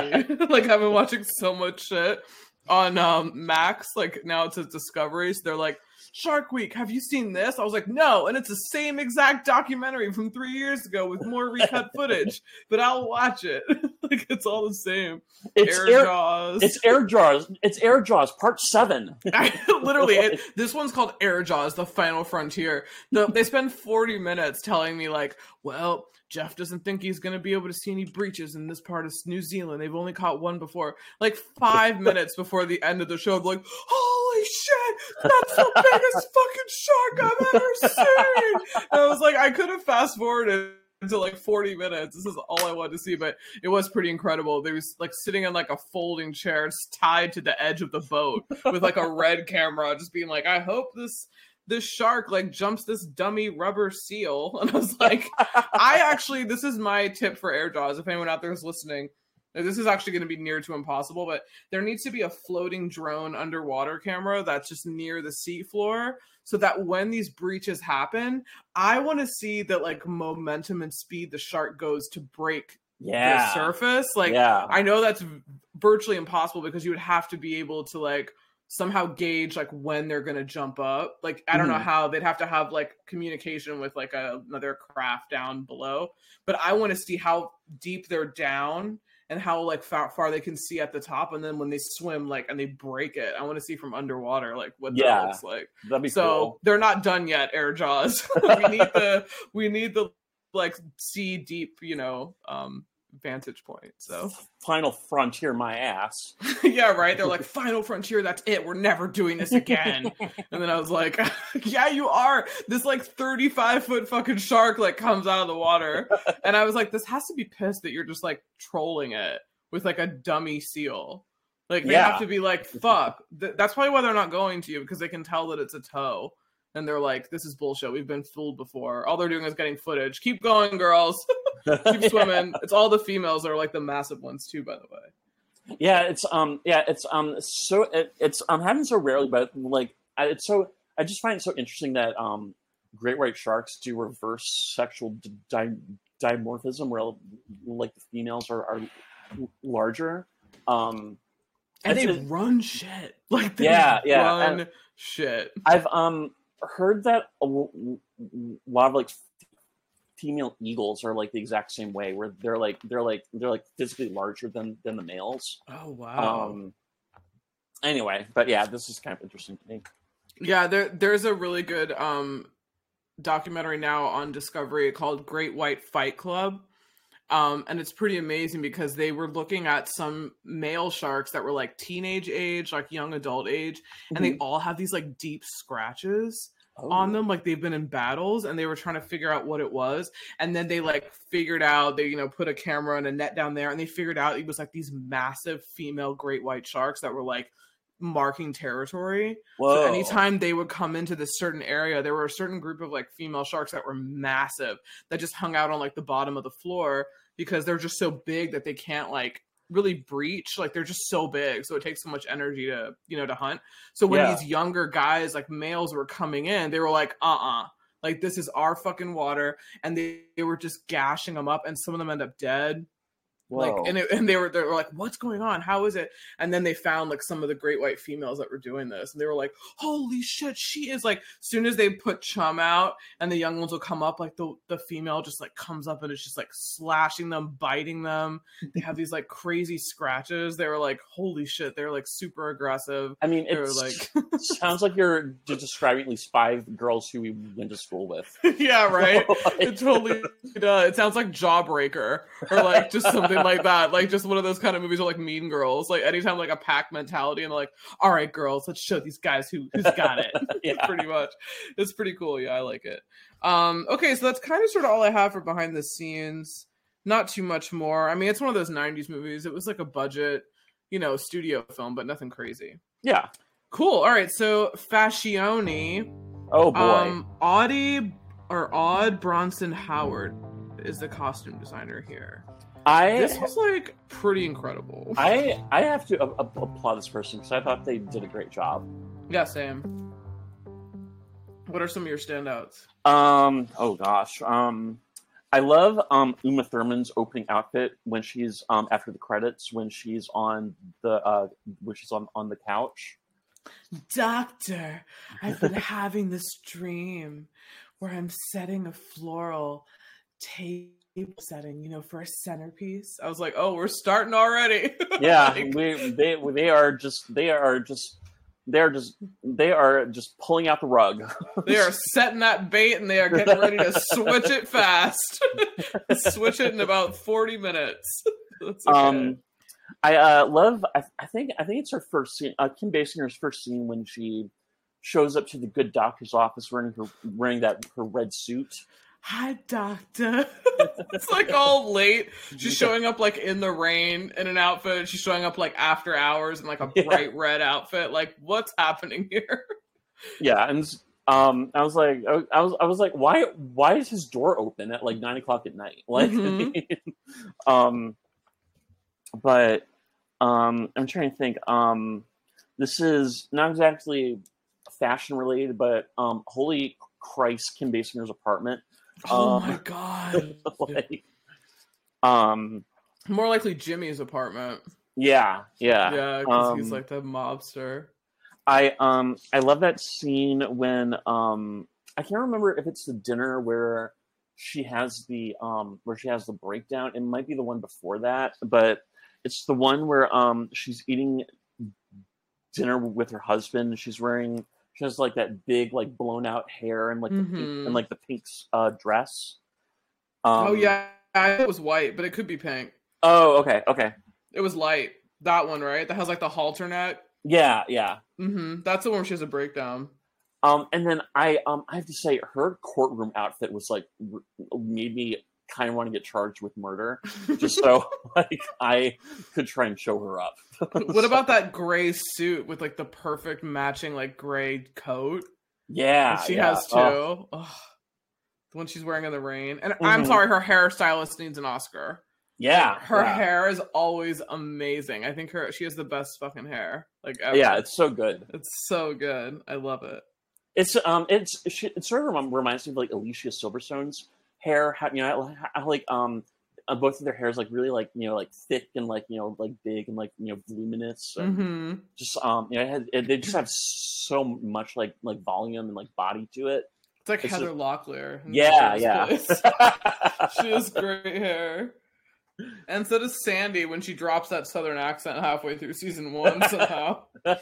like I've been watching so much shit on um, Max. Like now it's a Discovery. So they're like, Shark Week. Have you seen this? I was like, no, and it's the same exact documentary from three years ago with more recut footage. But I'll watch it. like it's all the same. It's Air, air. Jaws. It's Air Jaws. It's Air Jaws Part Seven. I, literally, it, this one's called Air Jaws: The Final Frontier. The, they spend forty minutes telling me like, well, Jeff doesn't think he's going to be able to see any breaches in this part of New Zealand. They've only caught one before. Like five minutes before the end of the show, they're like, oh, holy shit, that's the biggest fucking shark I've ever seen. And I was like, I could have fast forwarded. To like 40 minutes. This is all I wanted to see, but it was pretty incredible. They was like sitting in like a folding chair tied to the edge of the boat with like a red camera, just being like, I hope this this shark like jumps this dummy rubber seal. And I was like, I actually this is my tip for air jaws. If anyone out there is listening, this is actually going to be near to impossible, but there needs to be a floating drone underwater camera that's just near the seafloor so that when these breaches happen, I want to see that like momentum and speed the shark goes to break Yeah. the surface. Like yeah. I know that's virtually impossible because you would have to be able to like somehow gauge like when they're gonna jump up. Like I don't know Mhm. how they'd have to have like communication with like a, another craft down below. But I want to see how deep they're down and how like far, far they can see at the top, and then when they swim like and they break it, I want to see from underwater like what Yeah. that looks like. That'd be So cool. they're not done yet, Air Jaws. we need the we need the like sea deep, you know, um vantage point. So Final frontier, my ass. yeah, right. They're like, Final Frontier, that's it. We're never doing this again. and then I was like, Yeah, you are. This like 35 foot fucking shark like comes out of the water. And I was like, This has to be pissed that you're just like trolling it with like a dummy seal. Like they Yeah. have to be like, fuck. Th- that's probably why they're not going to you because they can tell that it's a toe. And they're like, this is bullshit. We've been fooled before. All they're doing is getting footage. Keep going, girls. Keep swimming. It's all the females that are like the massive ones too, by the way. Yeah, it's um, yeah, it's um, so it, it's um, happens so rarely, but like, I- it's so I just find it so interesting that um, great white sharks do reverse sexual di- dimorphism, where like the females are, are larger. Um, and they run shit like they Yeah, yeah, run shit I've um heard that a lot of like female eagles are like the exact same way, where they're like they're like they're like physically larger than than the males. oh wow Um. Anyway, but yeah, this is kind of interesting to me. yeah there there's a really good um documentary now on discovery called great white fight club um and it's pretty amazing because they were looking at some male sharks that were like teenage age like young adult age and they all have these like deep scratches Oh. on them like they've been in battles and they were trying to figure out what it was and then they like figured out they you know put a camera and a net down there and they figured out it was like these massive female great white sharks that were like marking territory. Whoa. so anytime they would come into this certain area there were a certain group of like female sharks that were massive that just hung out on like the bottom of the floor because they're just so big that they can't like really breach. Like they're just so big. So it takes so much energy to you know to hunt. So when Yeah. these younger guys like males were coming in they were like uh-uh. Like this is our fucking water. And they, they were just gashing them up and some of them end up dead like and, it, and they were they were like what's going on? How is it? And then they found like some of the great white females that were doing this and they were like holy shit she is like soon as they put chum out and the young ones will come up like the the female just like comes up and it's just like slashing them biting them. They have these like crazy scratches. They were like holy shit they're like super aggressive. I mean, it's like sounds like you're describing at least five girls who we went to school with. yeah right? Like- it totally does. It sounds like Jawbreaker or like just something like that. Like just one of those kind of movies or like Mean Girls. Like anytime like a pack mentality and like, all right, girls, let's show these guys who who's got it. Yeah. pretty much. It's pretty cool. Yeah, I like it. Um, okay, so that's kind of sort of all I have for behind the scenes. Not too much more. I mean, it's one of those '90s movies. It was like a budget, you know, studio film, but nothing crazy. Yeah. Cool. All right, so Fascioni. Oh boy. Um, Audie or Odd Bronson Howard is the costume designer here. I This was like pretty incredible. I I have to a- a- applaud this person because I thought they did a great job. Yeah, same. What are some of your standouts? Um. Oh gosh. Um. I love um Uma Thurman's opening outfit when she's um after the credits when she's on the uh when she's on on the couch. Doctor, I've been having this dream where I'm setting a floral table setting, you know, for a centerpiece. I was like, oh, we're starting already. Yeah, Like- we they they are just they are just they're just they are just pulling out the rug. They are setting that bait and they are getting ready to switch it fast. switch it in about 40 minutes. Okay. Um, I uh, love. I, I think. I think it's her first scene. Uh, Kim Basinger's first scene when she shows up to the good doctor's office wearing her wearing that her red suit. Hi, doctor. it's like all late. She's showing up like in the rain in an outfit. She's showing up like after hours in like a Yeah. bright red outfit. Like, what's happening here? Yeah, and um, I was like, I was, I was like, why, why is his door open at like nine o'clock at night? Like, Mhm. um, but um, I'm trying to think. Um, this is not exactly fashion related, but um, holy Christ, Kim Basinger's apartment. Oh Um, my god. like, um, More likely Jimmy's apartment. yeah, yeah. Yeah, because he's um, like the mobster. I um I love that scene when um I can't remember if it's the dinner where she has the um where she has the breakdown. It might be the one before that, but it's the one where um she's eating dinner with her husband. She's wearing she has like that big like blown out hair and like the pink, Mhm. and like the pink uh dress. Um, oh yeah, I it was white, but it could be pink. Oh okay okay It was light. That one, right? That has like the halter neck. yeah yeah. Mm-hmm. That's the one where she has a breakdown. Um, and then I um I have to say her courtroom outfit was like r- made me kind of want to get charged with murder, just so like I could try and show her up. what about that gray suit with like the perfect matching like gray coat Yeah, that she yeah. has too? Oh, Ugh. The one she's wearing in the rain. And I'm Mhm. sorry, her hairstylist needs an Oscar. yeah, Her yeah. hair is always amazing. I think her she has the best fucking hair. Like ever. Yeah, it's so good. it's so good. I love it. It's um, it's she, it sort of reminds me of like Alicia Silverstone's hair. How, you know, how, like um, uh, both of their hairs like really like you know like thick and like you know like big and like you know voluminous. And, hmm Just um, you know, it had, it, they just have so much like like volume and like body to it. It's like It's Heather just- Locklear. Yeah, yeah. She has great hair. And so does Sandy when she drops that southern accent halfway through season one somehow.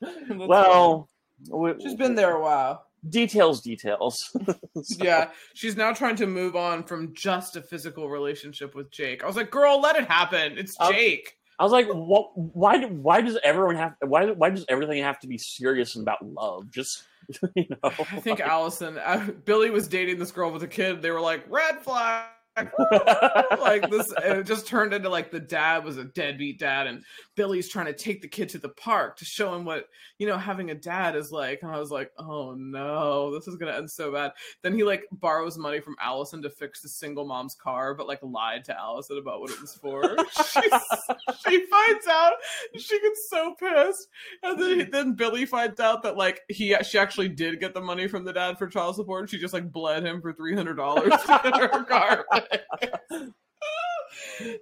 well, we, She's been there a while. Details, details. So- Yeah, she's now trying to move on from just a physical relationship with Jake. I was like, girl, let it happen. It's Um, Jake. I was like, what, why? do- Why does everyone have? Why? Why does everything have to be serious and about love? Just you know. I think Allison, uh, Billy was dating this girl with a kid. They were like, red flag. Like this and it just turned into like the dad was a deadbeat dad and billy's trying to take the kid to the park to show him what you know having a dad is like and i was like oh no this is gonna end so bad. Then he like borrows money from allison to fix the single mom's car but like lied to allison about what it was for. She finds out she gets so pissed and then mm. then billy finds out that like he she actually did get the money from the dad for child support and she just like bled him for $300 to get her car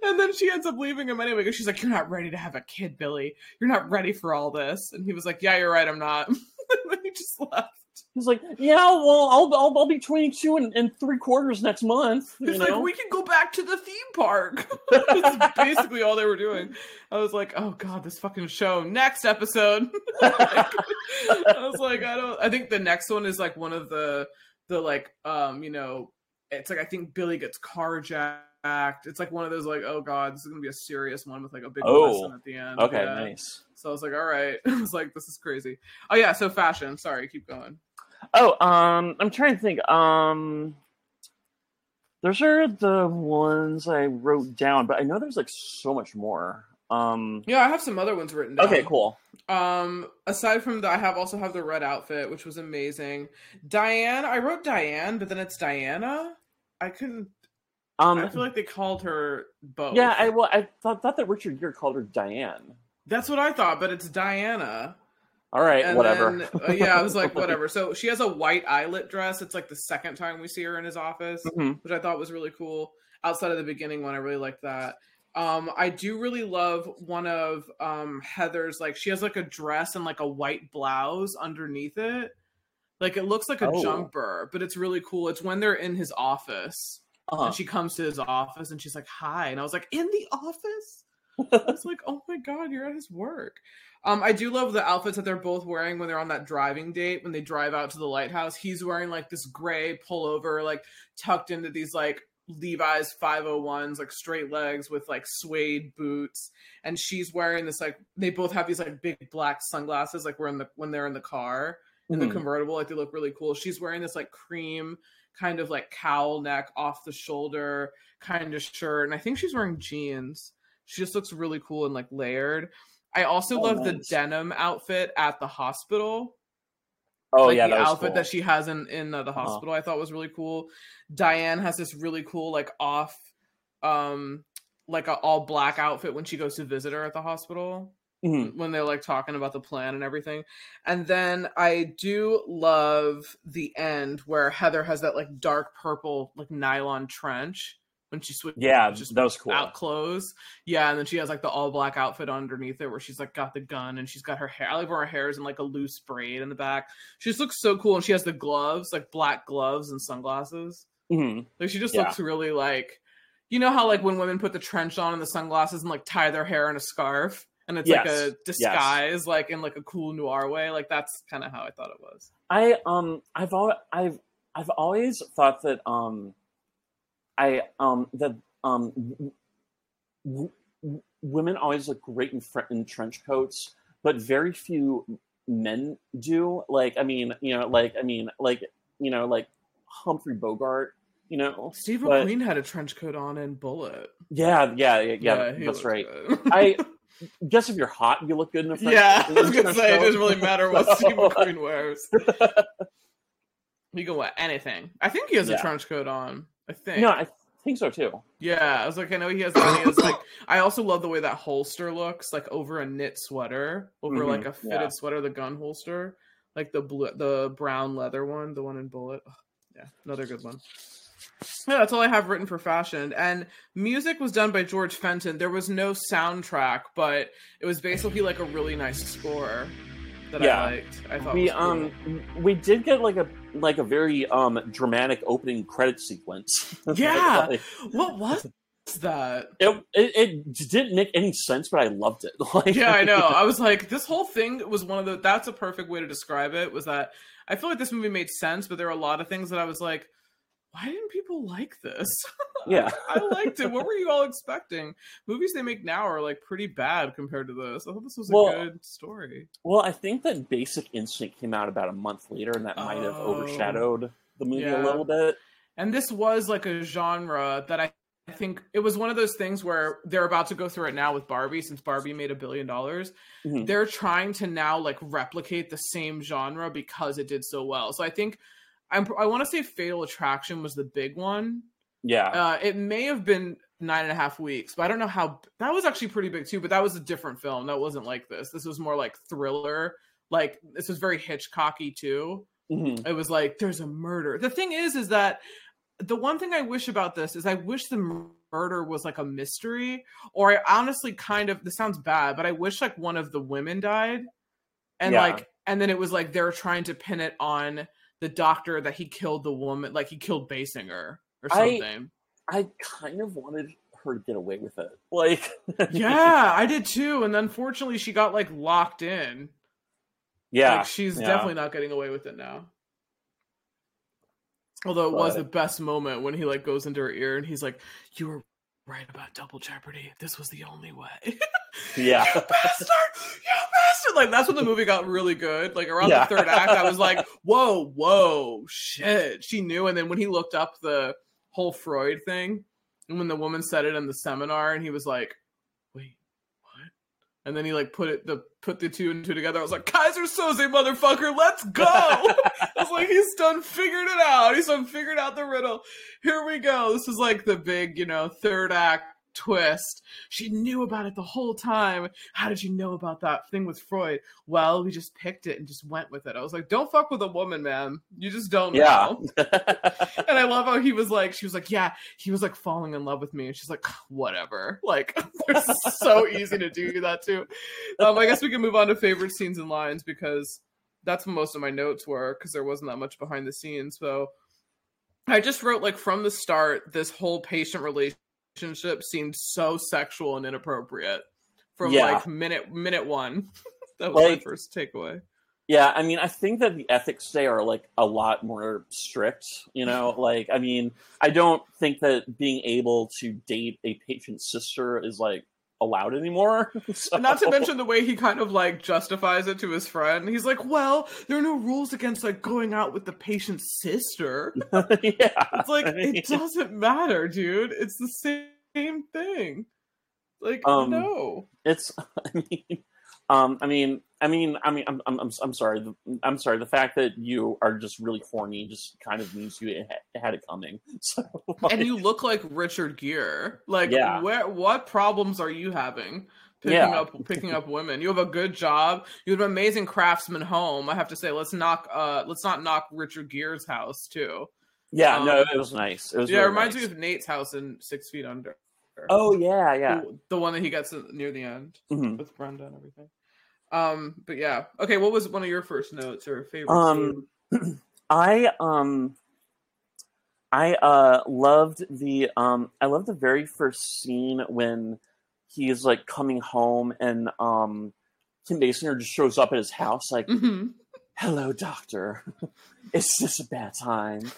and then she ends up leaving him anyway because she's like, "You're not ready to have a kid, Billy. You're not ready for all this." And he was like, "Yeah, you're right. I'm not." and then he just left. He's like, yeah, well, I'll I'll, I'll be 22 and, and three quarters next month. You He's know? like, "We can go back to the theme park." That's basically all they were doing. I was like, "Oh god, this fucking show." Next episode. I was like, I don't. I think the next one is like one of the the like um you know it's like I think Billy gets carjacked. It's like one of those like oh god this is gonna be a serious one with like a big Oh, lesson at the end. okay, Yeah. nice. So I was like, all right. I was like, this is crazy. Oh yeah, so fashion. Sorry, keep going. Oh, um, I'm trying to think. Um, those are the ones I wrote down, but I know there's like so much more. Um, Yeah, I have some other ones written down. okay, cool. Um, aside from that, I have also have the red outfit, which was amazing. Diane, I wrote Diane, but then it's Diana. I couldn't. Um, I feel like they called her both. yeah, I well, I thought, thought that Richard Gere called her Diane. that's what I thought, but it's Diana. All right, And whatever. then, uh, yeah, I was like, whatever. So she has a white eyelet dress. It's like the second time we see her in his office, Mhm. which I thought was really cool. Outside of the beginning one, I really liked that. Um, I do really love one of um Heather's like she has like a dress and like a white blouse underneath it. Like it looks like a Oh. jumper, but it's really cool. It's when they're in his office. Uh-huh. And she comes to his office and she's like, Hi. And I was like, In the office? I was like, oh my god, you're at his work. Um, I do love the outfits that they're both wearing when they're on that driving date when they drive out to the lighthouse. He's wearing like this gray pullover, like tucked into these like Levi's 501s, like straight legs with like suede boots, and she's wearing this like they both have these like big black sunglasses, like we're in the when they're in the car in the Mhm. convertible, like they look really cool. She's wearing this like cream kind of like cowl neck off the shoulder kind of shirt, and I think she's wearing jeans. She just looks really cool and like layered. I also Oh, love the denim outfit at the hospital. oh like yeah, the that outfit cool. that she has in in uh, the Uh-huh. hospital, I thought was really cool. Diane has this really cool like off, um, like a all black outfit when she goes to visit her at the hospital Mhm. when they're like talking about the plan and everything. And then I do love the end where Heather has that like dark purple like nylon trench when she switches Yeah, just that was cool. out clothes. Yeah, and then she has like the all black outfit underneath it where she's like got the gun and she's got her hair. I like where her hair is in like a loose braid in the back. She just looks so cool and she has the gloves, like black gloves and sunglasses. Mhm. Like she just Yeah. looks really like you know how like when women put the trench on and the sunglasses and like tie their hair in a scarf and it's like a disguise like in like a cool noir way. Like that's kind of how I thought it was. I um I've al- I've I've always thought that um I um that um w- w- women always look great in, fr- in trench coats, but very few men do. Like I mean, you know, like I mean, like you know, like Humphrey Bogart. You know, Steve But- McQueen had a trench coat on in Bullitt. yeah, yeah, yeah, yeah, that's right. good. I guess if you're hot, you look good in a trench. yeah, I was gonna say it doesn't really matter what So- Steve McQueen wears. He can wear anything. I think he has a trench coat on. I think. No, I think so too. Yeah, I was like, I know he has. He has like, I also love the way that holster looks, like over a knit sweater, over Mhm, like a fitted yeah. sweater, the gun holster, like the blue, the brown leather one, the one in Bullitt. Ugh, yeah, another good one. Yeah, that's all I have written for fashion. And music was done by George Fenton. There was no soundtrack, but it was basically like a really nice score that Yeah. I liked. I thought we cool. um we did get like a like a very um dramatic opening credit sequence. Yeah. Like, what was that? it, it it didn't make any sense, but I loved it. Like, yeah, I know. I was like, this whole thing was one of the. That's a perfect way to describe it. Was that I feel like this movie made sense, but there were a lot of things that I was like, why didn't people like this? Yeah. I liked it. What were you all expecting? Movies they make now are like pretty bad compared to this. I thought this was a good story. Well, I think that Basic Instinct came out about a month later, and that might have Oh. overshadowed the movie Yeah. a little bit. And this was like a genre that I. I think it was one of those things where they're about to go through it now with Barbie since Barbie made a billion dollars. Mhm. they're trying to now like replicate the same genre because it did so well. So I think I'm, I want to say Fatal Attraction was the big one. Yeah, Uh, it may have been nine and a half weeks, but I don't know how that was actually pretty big too. But that was a different film. That wasn't like this. This was more like thriller. Like this was very Hitchcocky too. Mhm. It was like there's a murder. The thing is, is that the one thing I wish about this is I wish the murder was like a mystery, or I honestly kind of this sounds bad, but I wish like one of the women died, and Yeah. like and then it was like they're trying to pin it on the doctor that he killed the woman, like he killed Basinger or something. I kind of wanted her to get away with it. Like, yeah, I did too, and unfortunately she got like locked in. yeah, Like she's yeah. definitely not getting away with it now. Although it was the best moment when he like goes into her ear and he's like, "You were right about double jeopardy. This was the only way." yeah, you bastard! You bastard! Like that's when the movie got really good. Like around Yeah. the third act, I was like, "Whoa, whoa, shit!" She knew. And then when he looked up the whole Freud thing, and when the woman said it in the seminar, and he was like? And then he like put it the put the two and two together. I was like, "Keyser Söze, motherfucker, let's go!" I was like, "He's done figured it out. He's done figured out the riddle. Here we go. This is like the big, you know, third act." Twist. She knew about it the whole time. How did you know about that thing with freud? Well we just picked it and just went with it. I was like don't fuck with a woman man. You just don't yeah. know and i love how he was like she was like yeah. He was like falling in love with me. And she's like whatever. Like it's so easy to do that too. Um i guess we can move on to favorite scenes and lines because that's what most of my notes were because there wasn't that much behind the scenes. So i just wrote like from the start this whole patient relationship seemed so sexual and inappropriate from Yeah. like minute minute one that was my first takeaway Yeah, I mean, I think that the ethics today are like a lot more strict. You know, like I mean, I don't think that being able to date a patient's sister is like allowed anymore. So- Not to mention the way he kind of like justifies it to his friend. He's like, "Well, there are no rules against like going out with the patient's sister." yeah, It's like I mean- it doesn't matter, dude. It's the same thing. Like Um, no. it's. I mean, um, I mean, I mean, I mean, I'm, I'm, I'm, I'm sorry. The- I'm sorry. The fact that you are just really horny just kind of means you ha- had it coming. So, And you look like Richard Gere. Like Yeah. where what problems are you having? Picking Yeah. up picking up women. You have a good job. You have an amazing craftsman home. I have to say, let's knock uh let's not knock Richard Gere's house too. yeah, no, Um, it was nice. It was Yeah, it reminds nice. me of Nate's house in Six Feet Under. Oh yeah, yeah. the, the one that he gets near the end Mhm. with Brenda and everything. Um, but yeah, okay. What was one of your first notes or favorite? Um? I um I uh loved the um I loved the very first scene when he's like coming home and um Kim Basinger just shows up at his house like, Mhm. "Hello, doctor. Is this a bad time?"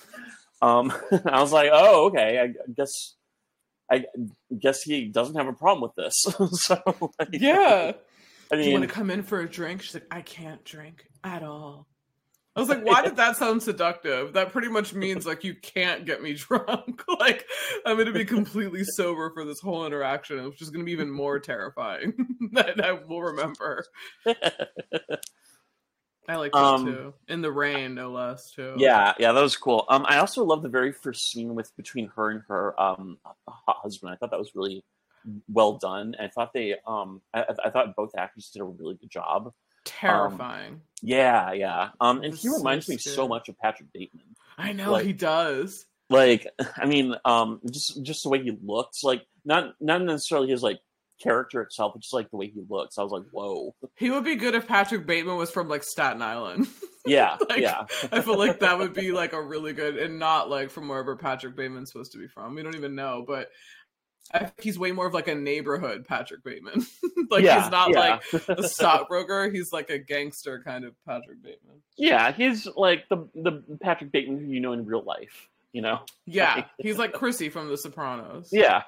Um, I was like, "Oh, okay. I guess I guess he doesn't have a problem with this." so, like, Yeah. I Do you want to come in for a drink? She's like, I can't drink at all. I was like, why did that sound seductive? That pretty much means like you can't get me drunk. like I'm gonna be completely sober for this whole interaction, which is gonna be even more terrifying that I will remember. I like that Um, too. In the rain, no less too. Yeah, yeah, that was cool. Um, I also love the very first scene with between her and her um husband. I thought that was really well done. I thought they um I, I- thought both actors did a really good job. Terrifying. Yeah, yeah. Um, and he so reminds me so much of Patrick Bateman. I know like- he does. Like, I mean, um, just just the way he looks, like not not necessarily his like character itself, but just like the way he looks. I was like, whoa, He would be good if Patrick Bateman was from like Staten Island. yeah, Like, yeah, I feel like that would be like a really good, and not like from wherever Patrick Bateman's supposed to be from. We don't even know, but I think he's way more of like a neighborhood Patrick Bateman. like yeah, he's not yeah. like a stockbroker. He's like a gangster kind of Patrick Bateman. yeah. He's like the the Patrick Bateman who you know in real life. You know, Yeah, he's like Chrissy from The Sopranos. yeah.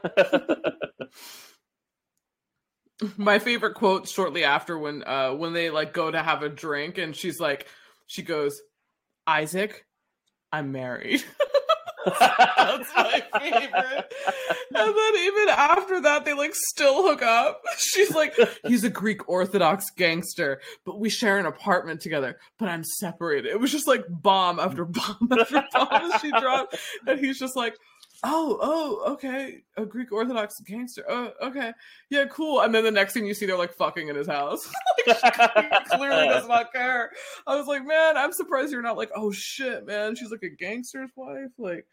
My favorite quote shortly after when uh when they like go to have a drink and she's like she goes, Isaac, I'm married. That's my favorite. And then even after that, they like still hook up. She's like, he's a Greek Orthodox gangster, but we share an apartment together, but I'm separated. It was just like bomb after bomb after bomb she dropped. And he's just like, oh, oh, okay. A Greek Orthodox gangster. Oh, okay. Yeah, cool. And then the next thing you see, they're like fucking in his house. he clearly does not care. I was like, man, I'm surprised you're not like, oh shit, man. She's like a gangster's wife. Like,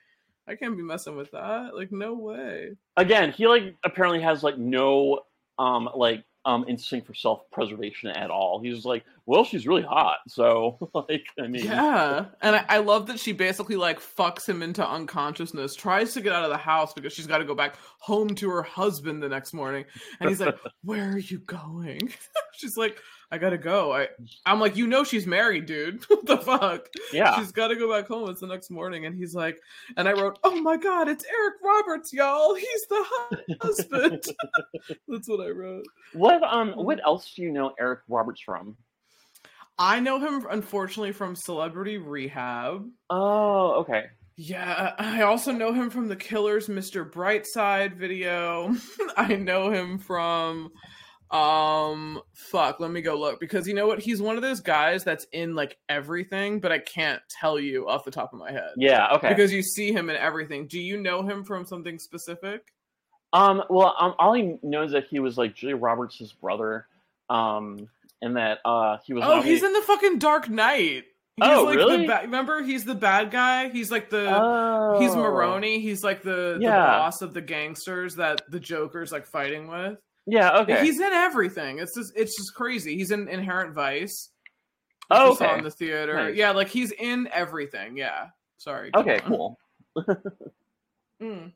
I can't be messing with that. Like, no way. Again, he like apparently has like no um like um instinct for self preservation at all. He's like, well, she's really hot, so like I mean, Yeah, and I, I love that she basically like fucks him into unconsciousness, tries to get out of the house because she's got to go back home to her husband the next morning, and he's like, "Where are you going?" she's like, "I gotta go." I, I'm like, "You know she's married, dude. what the fuck?" yeah. She's got to go back home. It's the next morning, and he's like, and I wrote, "Oh my god, it's Eric Roberts, y'all. He's the husband." That's what I wrote. What um what else do you know Eric Roberts from? I know him unfortunately from Celebrity Rehab. Oh, okay. Yeah, I also know him from the Killers Mr. Brightside video. I know him from um fuck, let me go look because you know what? He's one of those guys that's in like everything, but I can't tell you off the top of my head. Yeah, okay. Because you see him in everything. Do you know him from something specific? Um, well, um, all he knows that he was like Julia Roberts' brother, um, and that uh he was. Oh, nominated- he's in the fucking Dark Knight. He's Oh, like really? the ba- remember he's the bad guy. He's like the Oh. he's Maroni. He's like the, the boss of the gangsters that the Joker's like fighting with. Yeah. Okay. He's in everything. It's just it's just crazy. He's in Inherent Vice. Oh, okay. in the theater. Nice. Yeah, like he's in everything. Yeah. Sorry. okay. on. Cool. Mm.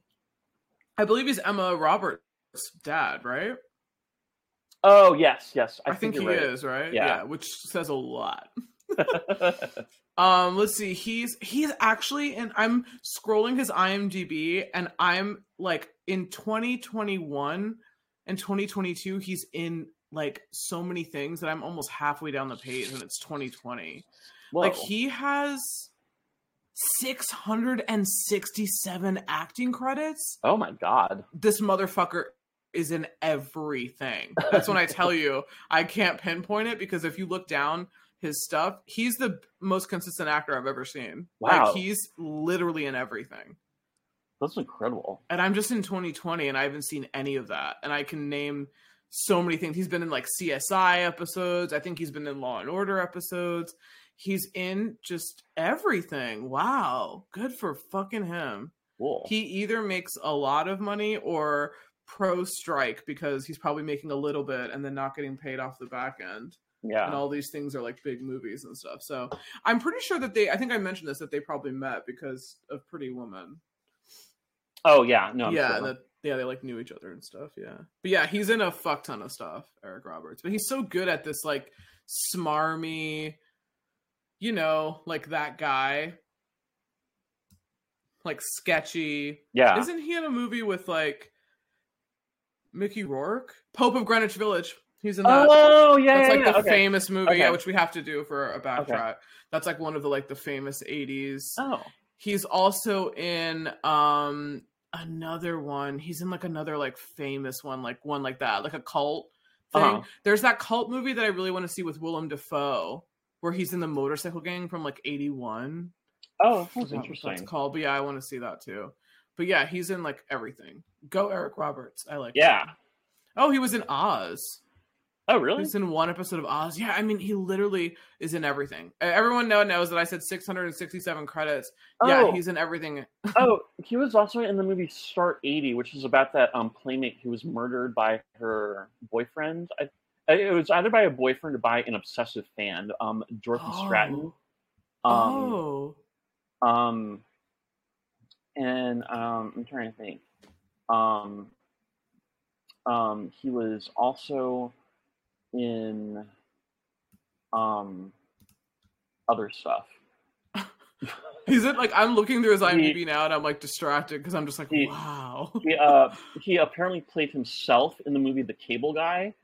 I believe he's Emma Roberts' dad, right? Oh yes, yes. I, think, he right. is, right? Yeah. which says a lot. Um, let's see. He's he's actually and I'm scrolling his IMDb and I'm like in 2021 and 2022 he's in like so many things that I'm almost halfway down the page and it's 2020. Like he has 667 acting credits. Oh my god. This motherfucker is in everything. That's when I tell you I can't pinpoint it because if you look down his stuff, he's the most consistent actor I've ever seen. Wow. Like he's literally in everything. That's incredible. And I'm just in 2020 and I haven't seen any of that. And I can name so many things. He's been in like CSI episodes. I think he's been in Law and Order episodes. He's in just everything. Wow. Good for fucking him. Cool. He either makes a lot of money or pro strike because he's probably making a little bit and then not getting paid off the back end. Yeah. And all these things are like big movies and stuff. So I'm pretty sure that they, I think I mentioned this, that they probably met because of Pretty Woman. Oh yeah. No. I'm yeah, sure. that yeah, they like knew each other and stuff. Yeah, but yeah, he's in a fuck ton of stuff, Eric Roberts. But he's so good at this like smarmy, you know, like that guy, like sketchy. yeah. Isn't he in a movie with like Mickey Rourke, Pope of Greenwich Village? He's in that. Oh yeah. That's yeah, like yeah. the okay. famous movie, yeah, which we have to do for a backtrack. That's like one of the like the famous '80s Oh. he's also in um another one he's in like another like famous one like one like that like a cult thing Uh-huh. there's that cult movie that i really want to see with willem dafoe where he's in the motorcycle gang from like 81 Oh, that's interesting. that's called but yeah i want to see that too but yeah he's in like everything go eric roberts i like Yeah. him. oh he was in oz Oh really? He's in one episode of Oz. Yeah, I mean, he literally is in everything. Everyone now knows that I said 667 credits. Yeah, Oh. he's in everything. oh, he was also in the movie Star 80, which is about that um playmate who was murdered by her boyfriend. I, it was either by a boyfriend or by an obsessive fan, um, Dorothy Stratten. Um, oh, um, and um, I'm trying to think. Um, um, he was also in um other stuff. he's in like I'm looking through his He- IMDb now, and I'm like distracted because I'm just like, He- wow, He uh he apparently played himself in the movie The Cable Guy.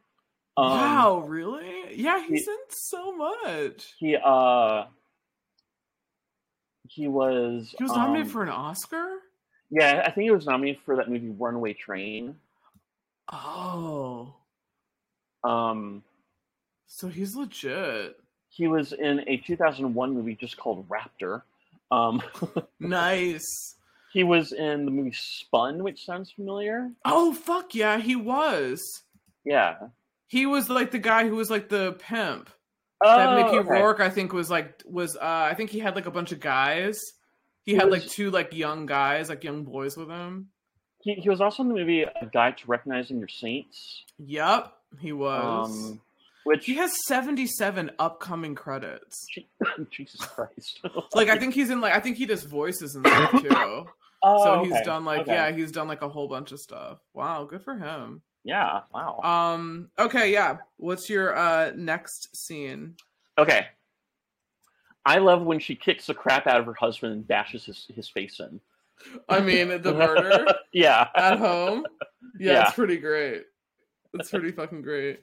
Um, wow, really? Yeah, he's he- in so much. He uh he was He was nominated um, for an Oscar. yeah I think he was nominated for that movie Runaway Train. Oh, Um, so he's legit. he was in a 2001 movie just called Raptor. Um, Nice. he was in the movie Spun, which sounds familiar. Oh fuck yeah, he was. Yeah. He was like the guy who was like the pimp. Oh, that Mickey okay. Rourke, I think, was like was uh I think he had like a bunch of guys. he, he had was, like two like young guys, like young boys with him. He he was also in the movie A Guide to Recognizing Your Saints. Yep, he was. Um, which he has 77 upcoming credits. Jesus Christ. like I think he's in like I think he does voices and stuff too. Oh, so he's okay. done like okay. yeah, he's done like a whole bunch of stuff. Wow, good for him. Yeah, wow. Um okay, yeah. What's your uh next scene? Okay. I love when she kicks the crap out of her husband and bashes his, his face in. I mean, the murder. yeah. At home. Yeah, yeah, it's pretty great. It's pretty fucking great.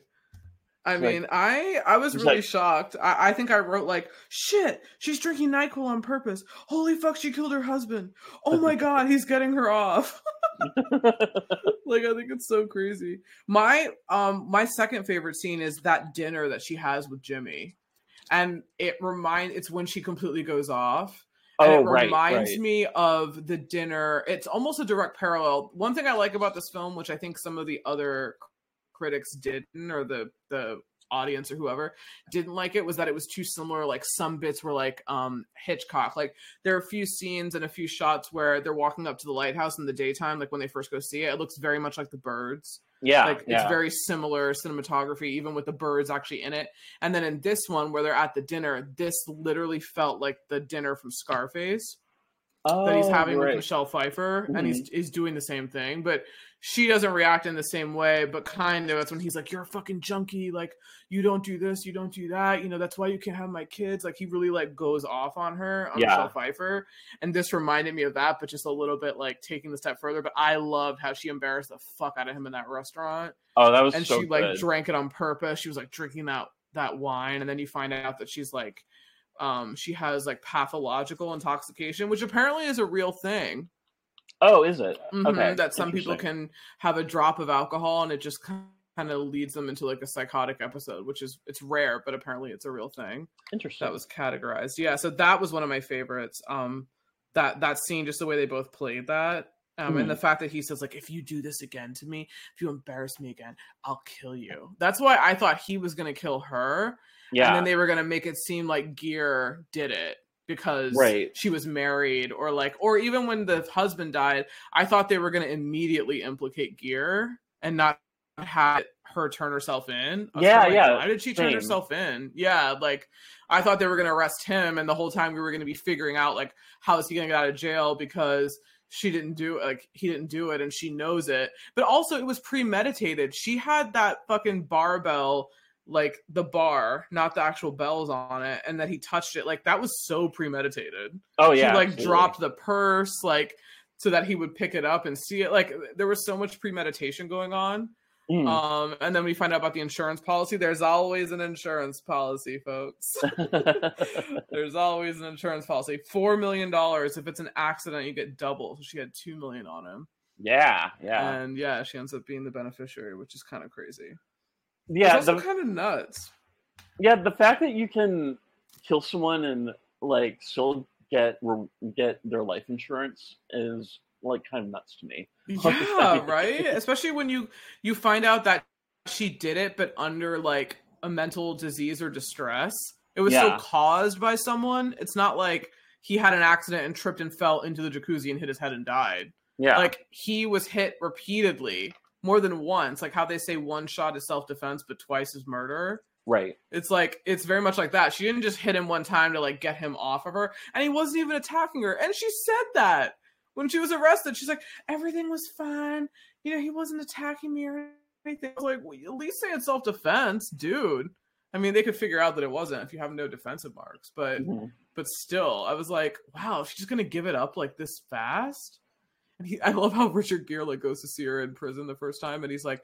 I mean, like, I I was really like, shocked. I, I think I wrote like, "Shit, she's drinking Nyquil on purpose. Holy fuck, she killed her husband. Oh my god, he's getting her off." like I think it's so crazy. My um my second favorite scene is that dinner that she has with Jimmy, and it remind it's when she completely goes off. And oh, it reminds right. me of the dinner. It's almost a direct parallel. One thing I like about this film, which I think some of the other critics didn't or the the audience or whoever didn't like it was that it was too similar like some bits were like um hitchcock like there are a few scenes and a few shots where they're walking up to the lighthouse in the daytime like when they first go see it it looks very much like the birds yeah like yeah. it's very similar cinematography even with the birds actually in it and then in this one where they're at the dinner this literally felt like the dinner from scarface oh, that he's oh, having right. with Michelle Pfeiffer, mm-hmm. and he's mm-hmm. he's doing the same thing, but she doesn't react in the same way. But kind of, it's when he's like, "You're a fucking junkie. Like, you don't do this, you don't do that. You know, that's why you can't have my kids." Like, he really like goes off on her, on yeah. Michelle Pfeiffer, and this reminded me of that, but just a little bit like taking the step further. But I loved how she embarrassed the fuck out of him in that restaurant. Oh, that was and so she like drank it on purpose. She was like drinking that that wine, and then you find out that she's like um she has like pathological intoxication which apparently is a real thing oh is it? Mm-hmm, okay. That some people can have a drop of alcohol and it just kind of leads them into like a psychotic episode which is it's rare but apparently it's a real thing. Interesting. that was categorized. Yeah so that was one of my favorites. Um that that scene just the way they both played that um, mm. and the hmm. fact that he says like if you do this again to me if you embarrass me again i'll kill you. That's why i thought he was going to kill her yeah. And then they were going to make it seem like Gere did it because right. she was married or like or even when the husband died, I thought they were going to immediately implicate Gere and not have her turn herself in. Yeah, like, yeah. Why did she turn Same. herself in? Yeah, like I thought they were going to arrest him and the whole time we were going to be figuring out like how is he going to get out of jail because she didn't do like he didn't do it and she knows it. But also it was premeditated. She had that fucking barbell like the bar, not the actual bells on it, and that he touched it. Like that was so premeditated. Oh yeah, he like absolutely. dropped the purse, like so that he would pick it up and see it. Like there was so much premeditation going on. Mm. Um, and then we find out about the insurance policy. There's always an insurance policy, folks. There's always an insurance policy. Four million dollars. If it's an accident, you get double. So she had two million on him. Yeah, yeah. And yeah, she ends up being the beneficiary, which is kind of crazy yeah, it's kind of nuts. Yeah, the fact that you can kill someone and like still get get their life insurance is like kind of nuts to me. Yeah, right. Especially when you you find out that she did it, but under like a mental disease or distress. It was yeah. so caused by someone. It's not like he had an accident and tripped and fell into the jacuzzi and hit his head and died. Yeah, like he was hit repeatedly more than once, like how they say one shot is self defense, but twice is murder. Right. It's like it's very much like that. She didn't just hit him one time to like get him off of her, and he wasn't even attacking her. And she said that when she was arrested. She's like, everything was fine. You know, he wasn't attacking me or anything. I was like, well, at least say it's self defense, dude. I mean, they could figure out that it wasn't if you have no defensive marks, but mm-hmm. but still, I was like, wow, she's just gonna give it up like this fast. And he, I love how Richard Gere like goes to see her in prison the first time, and he's like,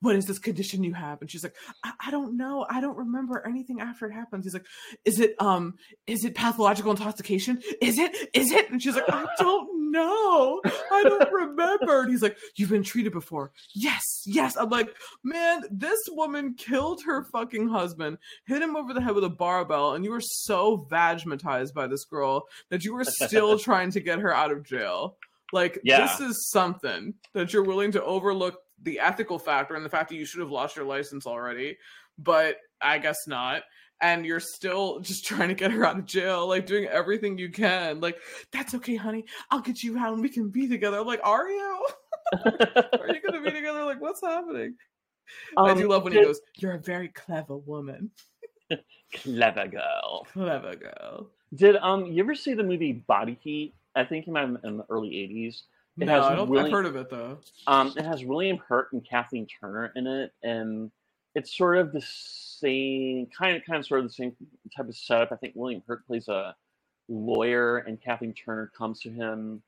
"What is this condition you have?" And she's like, I, I, don't know. I don't remember anything after it happens." He's like, "Is it um, is it pathological intoxication? Is it? Is it?" And she's like, "I don't know. I don't remember." And he's like, "You've been treated before." Yes, yes. I'm like, man, this woman killed her fucking husband, hit him over the head with a barbell, and you were so vagmatized by this girl that you were still trying to get her out of jail. Like yeah. this is something that you're willing to overlook the ethical factor and the fact that you should have lost your license already, but I guess not. and you're still just trying to get her out of jail, like doing everything you can. Like, that's okay, honey. I'll get you out and we can be together. I'm like, are you? are you gonna be together? Like, what's happening? Um, I do love when he goes, You're a very clever woman. clever girl. Clever girl. Did um you ever see the movie Body Heat? I think it might have in the early '80s. It no, I don't, William, I've heard of it though. Um, it has William Hurt and Kathleen Turner in it, and it's sort of the same kind of kind of sort of the same type of setup. I think William Hurt plays a lawyer, and Kathleen Turner comes to him,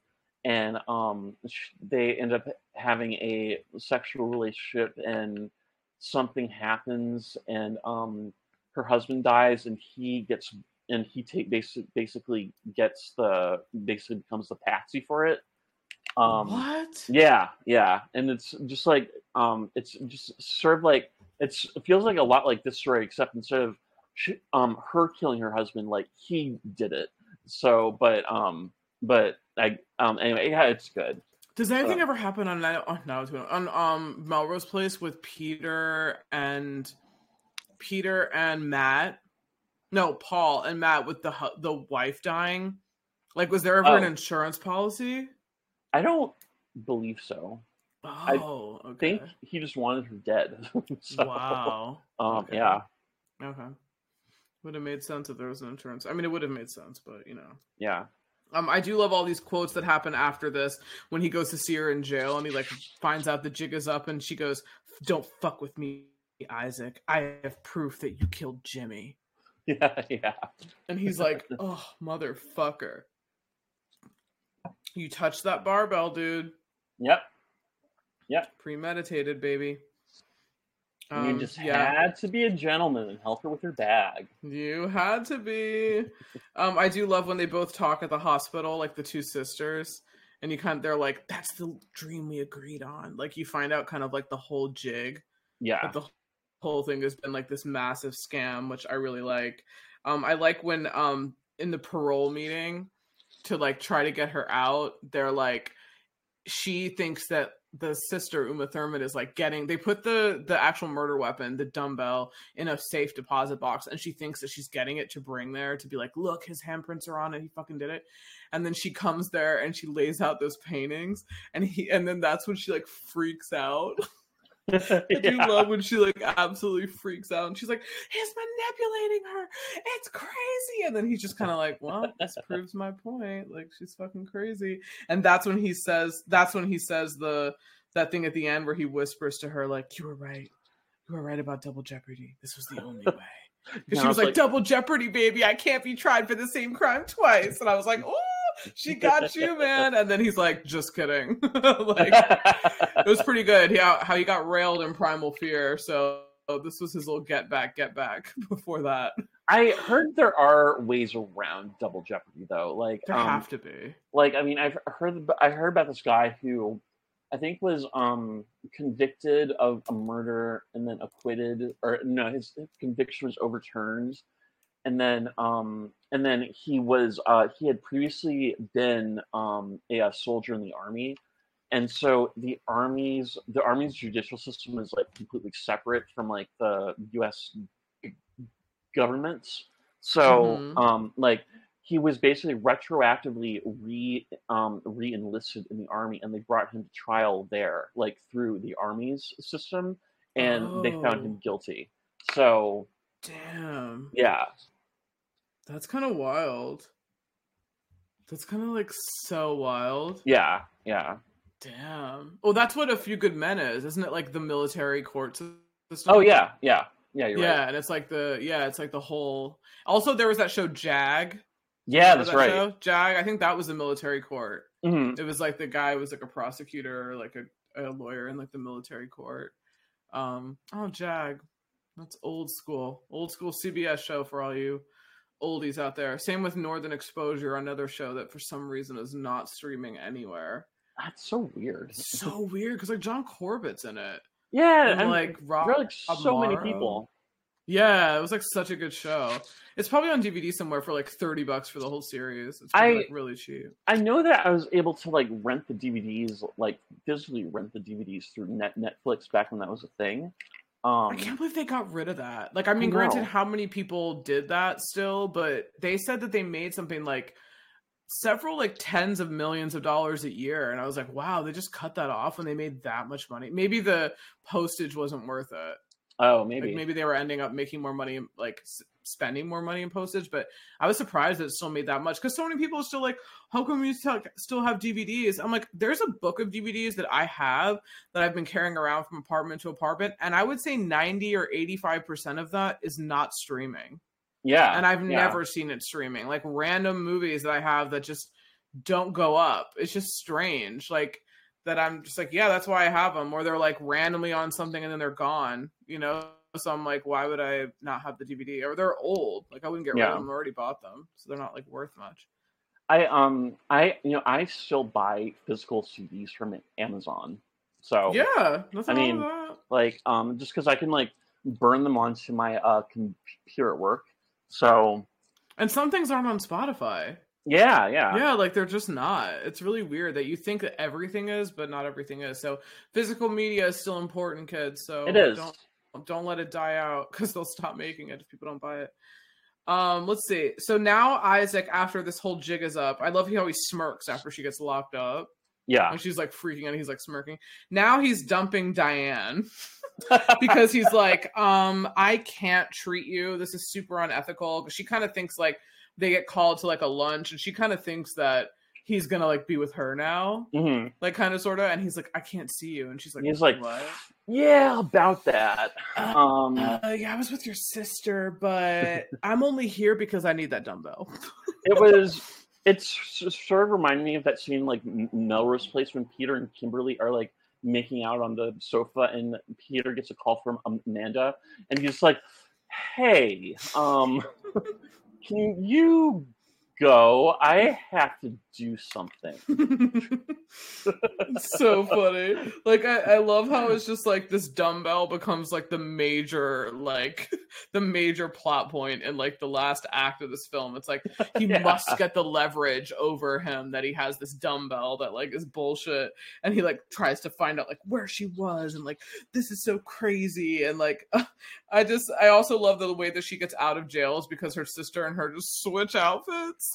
and um, they end up having a sexual relationship, and something happens, and um, her husband dies, and he gets and he take basic, basically gets the basically becomes the patsy for it. Um, what? Yeah, yeah, and it's just like um, it's just sort of like it's it feels like a lot like this story, except instead of she, um her killing her husband, like he did it. So, but um, but I um anyway, yeah, it's good. Does anything uh, ever happen on oh, no, on um Melrose Place with Peter and Peter and Matt? No, Paul and Matt with the the wife dying. Like, was there ever oh. an insurance policy? I don't believe so. Oh, I okay. think he just wanted her dead. so, wow. Um, okay. yeah. Okay. Would have made sense if there was an insurance. I mean, it would have made sense, but you know. Yeah. Um, I do love all these quotes that happen after this when he goes to see her in jail and he like finds out the jig is up and she goes, "Don't fuck with me, Isaac. I have proof that you killed Jimmy." Yeah, yeah. And he's like, "Oh, motherfucker! You touched that barbell, dude." Yep. Yep. Premeditated, baby. Um, you just yeah. had to be a gentleman and help her with her bag. You had to be. um, I do love when they both talk at the hospital, like the two sisters, and you kind of they're like, "That's the dream we agreed on." Like you find out kind of like the whole jig. Yeah. the whole thing has been like this massive scam, which I really like. Um, I like when um in the parole meeting to like try to get her out, they're like, she thinks that the sister Uma Thurman is like getting they put the the actual murder weapon, the dumbbell, in a safe deposit box, and she thinks that she's getting it to bring there to be like, look, his handprints are on it, he fucking did it. And then she comes there and she lays out those paintings, and he and then that's when she like freaks out. I yeah. do love when she like absolutely freaks out and she's like, he's manipulating her. It's crazy. And then he's just kind of like, well, this proves my point. Like she's fucking crazy. And that's when he says, that's when he says the that thing at the end where he whispers to her, like, you were right. You were right about double jeopardy. This was the only way. Because she was like, like, double jeopardy, baby. I can't be tried for the same crime twice. And I was like, oh she got you, man. And then he's like, just kidding. like it was pretty good. Yeah, how he got railed in Primal Fear. So this was his little get back, get back before that. I heard there are ways around double jeopardy though. Like there um, have to be. Like I mean, I've heard I heard about this guy who I think was um convicted of a murder and then acquitted, or no, his, his conviction was overturned and then um, and then he was uh, he had previously been um, a, a, soldier in the army, and so the army's the army's judicial system is like completely separate from like the U.S. government's. So mm-hmm. um, like he was basically retroactively re um, re-enlisted in the army, and they brought him to trial there, like through the army's system, and oh. they found him oh. guilty. So Damn. Yeah. That's kind of wild. That's kind of like so wild. Yeah, yeah. Damn. Oh, that's what a few good men is, isn't it? Like the military court system. Oh yeah, yeah, yeah. yeah, right. and it's like the yeah, it's like the whole. Also, there was that show Jag. Yeah, that's that right. Show? Jag. I think that was the military court. Mm-hmm. It was like the guy was like a prosecutor, or like a, a lawyer in like the military court. Um. Oh, Jag. That's old school. Old school CBS show for all you oldies out there. Same with Northern Exposure, another show that for some reason is not streaming anywhere. That's so weird. so weird because like John Corbett's in it. Yeah, and, and like Rob, like so many people. Yeah, it was like such a good show. It's probably on DVD somewhere for like thirty bucks for the whole series. It's I, like really cheap. I know that I was able to like rent the DVDs, like physically rent the DVDs through Net Netflix back when that was a thing. Um, I can't believe they got rid of that. Like, I mean, I granted, how many people did that still, but they said that they made something like several like tens of millions of dollars a year and i was like wow they just cut that off when they made that much money maybe the postage wasn't worth it oh, maybe. like maybe they were ending up making more money like spending more money in postage but i was surprised that it still made that much because so many people are still like how come you still have dvds i'm like there's a book of dvds that i have that i've been carrying around from apartment to apartment and i would say 90 or 85 percent of that is not streaming yeah. and I've yeah. never seen it streaming. Like random movies that I have that just don't go up. It's just strange. Like that I'm just like, yeah, that's why I have them. Or they're like randomly on something and then they're gone. You know. So I'm like, why would I not have the DVD? Or they're old. Like I wouldn't get rid Yeah. of them. I already bought them, so they're not like worth much. I um I you know I still buy physical CDs from Amazon. So Yeah, nothing I mean, that. like um just because I can like burn them onto my uh computer at work. So And some things aren't on Spotify. yeah, yeah, yeah like they're just not it's really weird that you think that everything is but not everything is so physical media is still important kids so it is. don't don't let it die out because they'll stop making it if people don't buy it um let's see so now isaac after this whole jig is up i love how he smirks after she gets locked up Yeah, and she's like freaking out he's like smirking now he's dumping diane because he's like, um, I can't treat you. This is super unethical. She kind of thinks like they get called to like a lunch, and she kind of thinks that he's gonna like be with her now, hmm like kind of sort of. And he's like, I can't see you, and she's like, He's like, what? Yeah, about that. Um, Uh, yeah, I was with your sister, but I'm only here because I need that dumbbell. it was. It's sort of reminding me of that scene like Melrose Place when Peter and Kimberly are like making out on the sofa, and Peter gets a call from Amanda, and he's like, "Hey, um, can you go? I have to do something." so funny. Like I, I love how it's just like this dumbbell becomes like the major like the major plot point in like the last act of this film. It's like he Yeah. must get the leverage over him that he has this dumbbell that like is bullshit and he like tries to find out like where she was and like this is so crazy and like I just I also love the way that she gets out of jail is because her sister and her just switch outfits.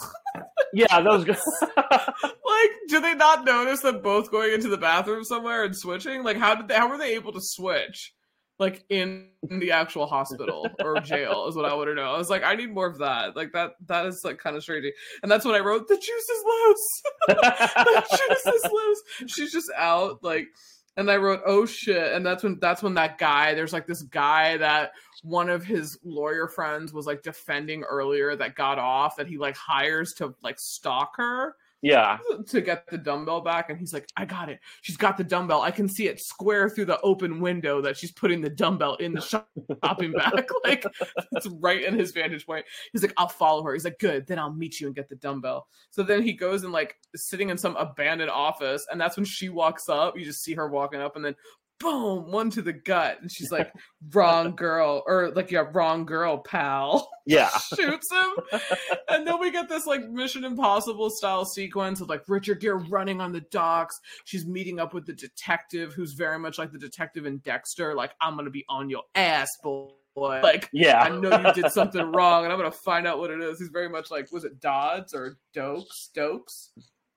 Yeah, was good. like do they not notice them both going into the bathroom somewhere and switching? Like how did they how were they able to switch like in the actual hospital or jail is what i want to know. I was like i need more of that. Like that that is like kind of strange. And that's when i wrote the juice is loose. The juice is loose. She's just out like and i wrote oh shit. And that's when that's when that guy there's like this guy that one of his lawyer friends was like defending earlier that got off that he like hires to like stalk her yeah, to get the dumbbell back and he's like i got it. She's got the dumbbell. I can see it square through the open window that she's putting the dumbbell in the shop shopping bag. Like it's right in his vantage point. He's like i'll follow her. He's like good. Then i'll meet you and get the dumbbell. So then he goes and like sitting in some abandoned office and that's when she walks up. You just see her walking up and then boom one to the gut and she's like wrong girl or like yeah wrong girl pal yeah. shoots him. and then we get this like Mission Impossible style sequence of like Richard Gere running on the docks. She's meeting up with the detective who's very much like the detective in Dexter. Like, I'm gonna be on your ass, boy. Like, yeah, I know you did something wrong, and I'm gonna find out what it is. He's very much like, was it Dodds or Doakes? Stokes?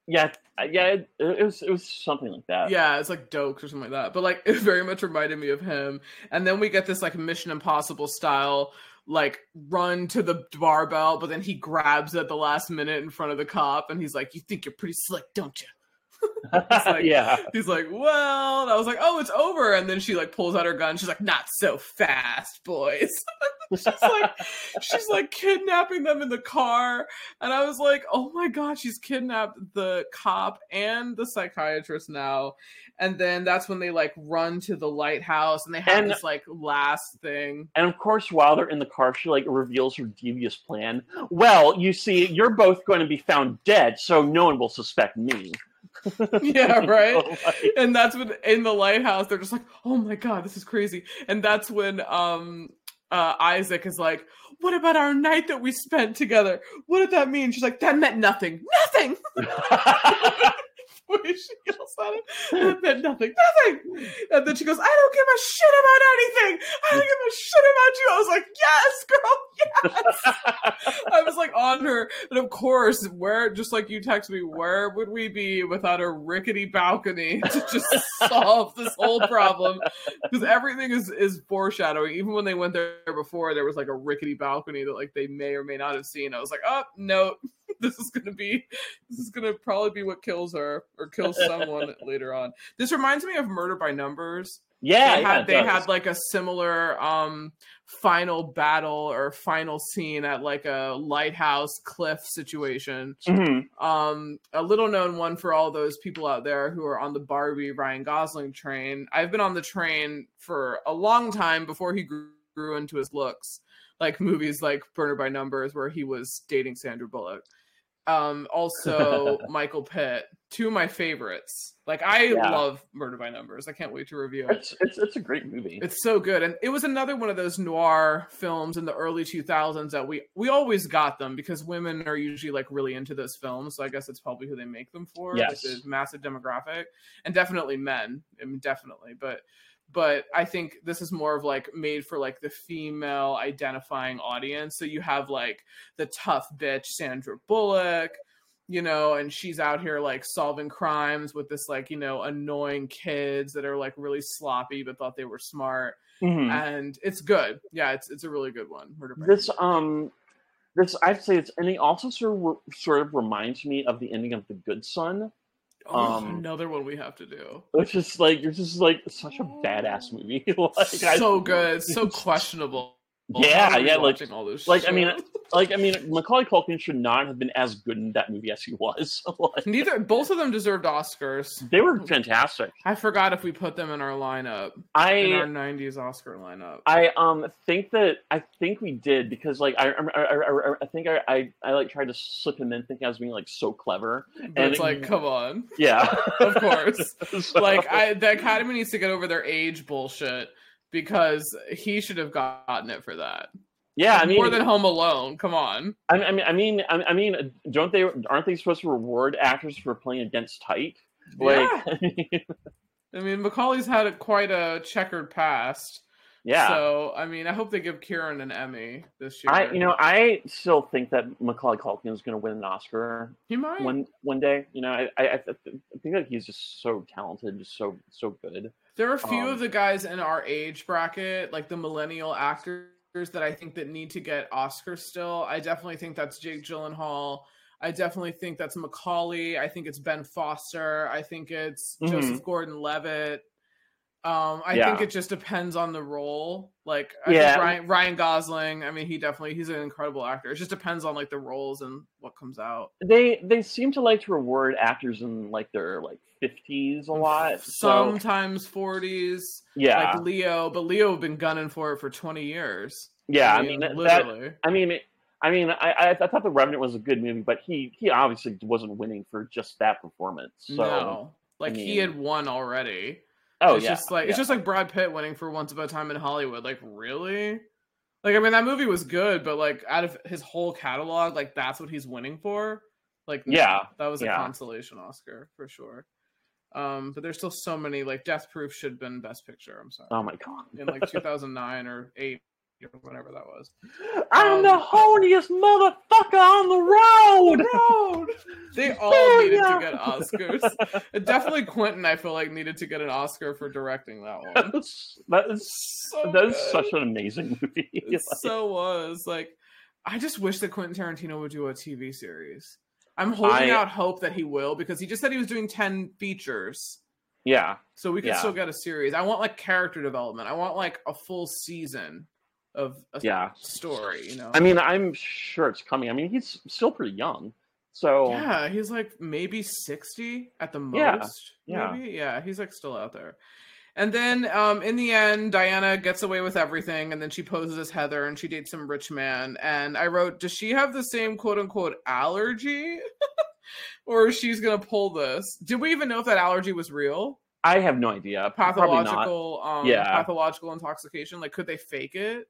Yeah, yeah. It, it was it was something like that. Yeah, it's like Doakes or something like that. But like, it very much reminded me of him. And then we get this like Mission Impossible style like run to the barbell, but then he grabs it at the last minute in front of the cop, and he's like, "You think you're pretty slick, don't you?" like- yeah, He's like, "Well," and I was like, "Oh, it's over." And then she like pulls out her gun. She's like, "Not so fast, boys." she's like, she's like kidnapping them in the car, and I was like, "Oh my god, she's kidnapped the cop and the psychiatrist now." And then that's when they like run to the lighthouse, and they have And- this like last thing. and of course, while they're in the car, she like reveals her devious plan. Well, you see, you're both going to be found dead, so no one will suspect me. yeah, right. And that's when in the lighthouse they're just like oh my god this is crazy. And that's when um uh isaac is like what about our night that we spent together? What did that mean? She's like that meant nothing. Nothing way she yells at him. And then nothing, nothing. And then she goes, I don't give a shit about anything. I don't give a shit about you. I was like, yes, girl, yes. I was like on her. And of course, where, just like you text me, where would we be without a rickety balcony to just solve this whole problem? Because everything is, is foreshadowing. Even when they went there before, there was like a rickety balcony that like they may or may not have seen. I was like, oh, no, this is gonna be this is gonna probably be what kills her or kills someone later on. This reminds me of Murder by Numbers. Yeah, they had it they does. had like a similar um final battle or final scene at like a lighthouse cliff situation. Mhm. Um, a little known one for all those people out there who are on the Barbie Ryan Gosling train. I've been on the train for a long time before he grew, grew into his looks, like movies like Murder by Numbers, where he was dating Sandra Bullock. Um, also Michael Pitt, two of my favorites. Like I Yeah. love Murder by Numbers. I can't wait to review it. It's, it's it's a great movie. It's so good, and it was another one of those noir films in the early 2000s that we we always got them because women are usually like really into those films. So I guess it's probably who they make them for. Yes. Like, the massive demographic, and definitely men. I mean, definitely, but but I think this is more of like made for like the female identifying audience. So you have like the tough bitch Sandra Bullock, you know, and she's out here like solving crimes with this like, you know, annoying kids that are like really sloppy but thought they were smart. Mhm. And it's good. Yeah, it's it's a really good one. This um this I'd say it's ending also sort of sort of reminds me of the ending of The Good Son, um, another one we have to do. which is like you're just like such a badass movie. like, I- so good, so questionable. Yeah, How are we yeah, like- watching all this like, I mean, like I mean, Macaulay Culkin should not have been as good in that movie as he was. like, neither both of them deserved Oscars. they were fantastic. I forgot if we put them in our lineup. I in our 90s Oscar lineup. I um think that I think we did because like I I, I, I, I think I, I I like tried to slip him in thinking I was being like so clever. But and it's it- like, come on. Yeah, Of course. So- Like I the Academy needs to get over their age bullshit because he should have gotten it for that. yeah, I mean, more than Home Alone. Come on. I mean, I mean, I mean, don't they? Aren't they supposed to reward actors for playing against type? Like, yeah. I mean, Macaulay's had a, quite a checkered past. Yeah. So I mean, I hope they give Kieran an Emmy this year. I, you know, I still think that Macaulay Culkin is going to win an Oscar he might. one one day. You know, I, I, I think that he's just so talented, just so so good. There are a few Um, of the guys in our age bracket, like the millennial actors, that I think that need to get Oscars still. I definitely think that's Jake Gyllenhaal. I definitely think that's Macaulay. I think it's Ben Foster. I think it's Mhm. Joseph Gordon-Levitt. Um, I Yeah. think it just depends on the role. Like, I Yeah. Ryan, Ryan Gosling. I mean, he definitely he's an incredible actor. It just depends on like the roles and what comes out. They they seem to like to reward actors in like their like fifties a lot. Sometimes 40s, yeah, like Leo, but Leo have been gunning for it for 20 years. yeah. I mean, that, literally. I mean, it- I mean, I, I I thought the Revenant was a good movie, but he he obviously wasn't winning for just that performance. So no, like he mean- had won already. Oh it's yeah, just like yeah. it's just like Brad Pitt winning for Once Upon a Time in Hollywood. Like really? Like I mean, that movie was good, but like out of his whole catalog, like that's what he's winning for. Like Yeah, that was a yeah. consolation Oscar for sure. Um, but there's still so many like Death Proof should have been Best Picture. I'm sorry, oh my god, in like 2009 or eight or whatever that was. I'm um, the horniest motherfucker on the road. road. They all Oh, needed yeah. to get Oscars. Definitely Quentin, I feel like, needed to get an Oscar for directing that one. That is So that is such an amazing movie. It Like, so was. Like, I just wish that Quentin Tarantino would do a TV series. I'm holding I- out hope that he will because he just said he was doing 10 features. yeah, So we could Yeah. still get a series. I want like character development. I want like a full season of a yeah. story, you know? I mean, I'm sure it's coming. I mean, he's still pretty young, so Yeah, he's like maybe 60 at the most. Yeah, yeah. Maybe. Yeah, he's like still out there. And then um in the end, Diana gets away with everything, and then she poses as Heather and she dates some rich man. And I wrote, Does she have the same quote unquote allergy? or she's gonna pull this? Did we even know if that allergy was real? I have no idea. Pathological um Yeah. pathological intoxication? Like could they fake it?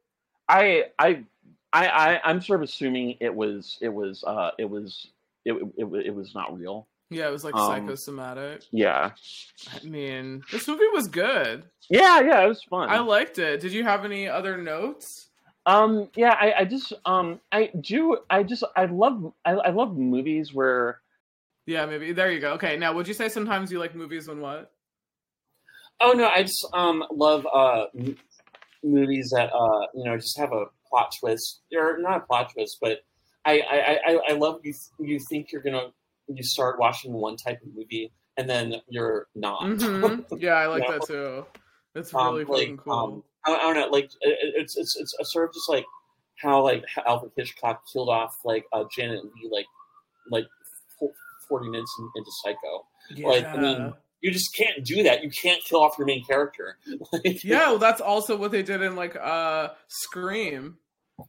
I I I I I'm sort of assuming it was it was uh it was it it, it, it was not real. Yeah, it was like Um, psychosomatic. Yeah, I mean, this movie was good. yeah, yeah. It was fun. I liked it. Did you have any other notes? Um, yeah, I, I just, um, I do, I just, I love, I, I love movies where, Yeah, maybe. There you go. Okay, now would you say sometimes you like movies when what? Oh no, I just um love uh m- movies that uh you know just have a plot twist or not a plot twist, but I I I, I love you. You think you're gonna you start watching one type of movie and then you're not. hmm Yeah, I like Yeah. that too. It's Um, really like, cool. um, I, I don't know, like it, it- it's it's it's a sort of just like how like how Alfred Hitchcock killed off like uh, Janet Leigh like like forty minutes in, into Psycho. yeah. like, I mean, You just can't do that. You can't kill off your main character. Like, yeah, well, that's also what they did in like uh Scream.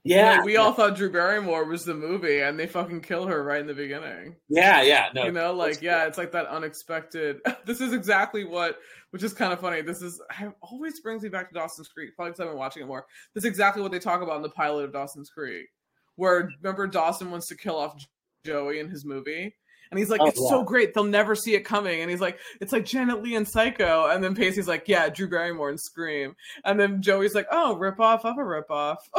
yeah, Like, we all thought Drew Barrymore was the movie, and they fucking kill her right in the beginning. yeah, yeah. No, you know, like yeah, it's like that unexpected. this is exactly what, which is kind of funny. This is I, always brings me back to Dawson's Creek. Probably because I've been watching it more. This is exactly what they talk about in the pilot of Dawson's Creek, where remember Dawson wants to kill off Joey in his movie. And he's like, Oh, it's so great, they'll never see it coming. And he's like, it's like Janet Leigh and Psycho. And then Pacey's like, yeah, Drew Barrymore and Scream. And then Joey's like, oh, rip off of a rip off.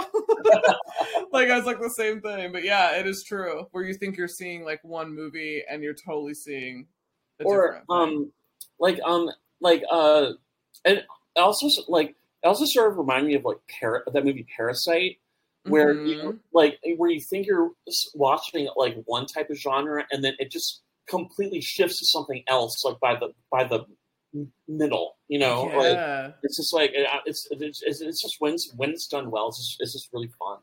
like, I was like the same thing. But yeah, it is true. Where you think you're seeing like one movie and you're totally seeing or um, like um, like uh, and also like it also sort of reminded me of like Par- that movie Parasite, where Mhm. you like where you think you're watching like one type of genre and then it just completely shifts to something else like by the by the middle you know like yeah. it's just like it's it's, it's, it's just when it's, when it's done well it's just, it's just really fun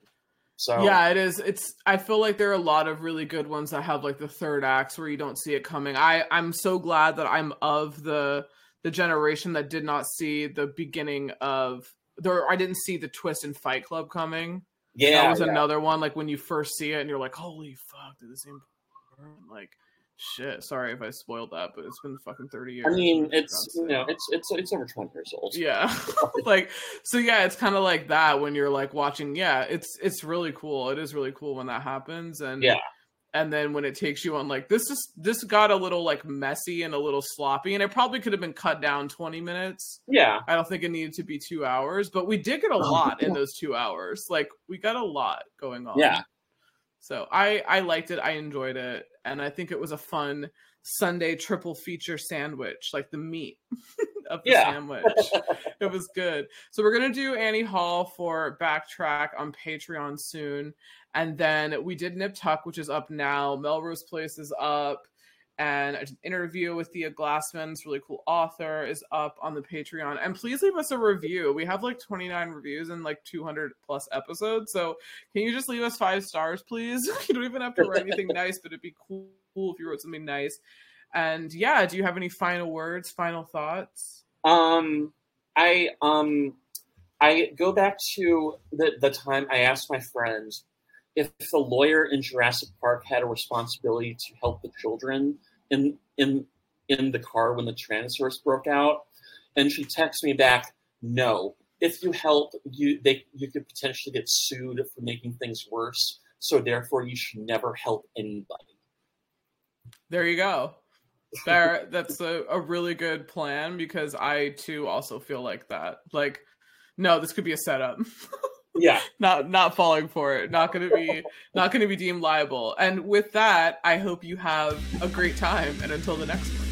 so Yeah, it is. It's. I feel like there are a lot of really good ones that have like the third acts where you don't see it coming. I I'm so glad that I'm of the the generation that did not see the beginning of there. I didn't see the twist in Fight Club coming. Yeah that was yeah. another one. Like when you first see it and you're like, holy fuck, did the same like shit. Sorry if I spoiled that, but it's been fucking thirty years. I mean it's God's you know it's it's it's over 20 years old yeah like so yeah it's kind of like that when you're like watching yeah it's it's really cool it is really cool when that happens and Yeah. And then when it takes you on like this is this got a little like messy and a little sloppy and it probably could have been cut down 20 minutes. Yeah. I don't think it needed to be two hours but we did get a oh, lot in those two hours. Like we got a lot going on. Yeah. so i i liked it. I enjoyed it. And i think it was a fun sunday triple feature sandwich like the meat of the Yeah. sandwich it was good. So we're gonna do Annie Hall for Backtrack on Patreon soon, and then we did Nip Tuck, which is up now. Melrose Place is up, and an interview with Thea Glassman, this really cool author, is up on the Patreon. And please leave us a review. We have like 29 reviews and like 200 plus episodes. So can you just leave us five stars, please? you don't even have to write anything nice, but it'd be cool if you wrote something nice. And yeah, do you have any final words, final thoughts? Um, I um, I go back to the the time I asked my friends if the lawyer in Jurassic Park had a responsibility to help the children in in in the car when the Tyrannosaurus broke out, and she texted me back, "No. If you help, you they you could potentially get sued for making things worse. So therefore, you should never help anybody." There you go. There, that's a, a really good plan because I too also feel like that. Like, no, this could be a setup. Yeah. not not falling for it. Not gonna be not gonna be deemed liable. And with that, I hope you have a great time. And until the next one.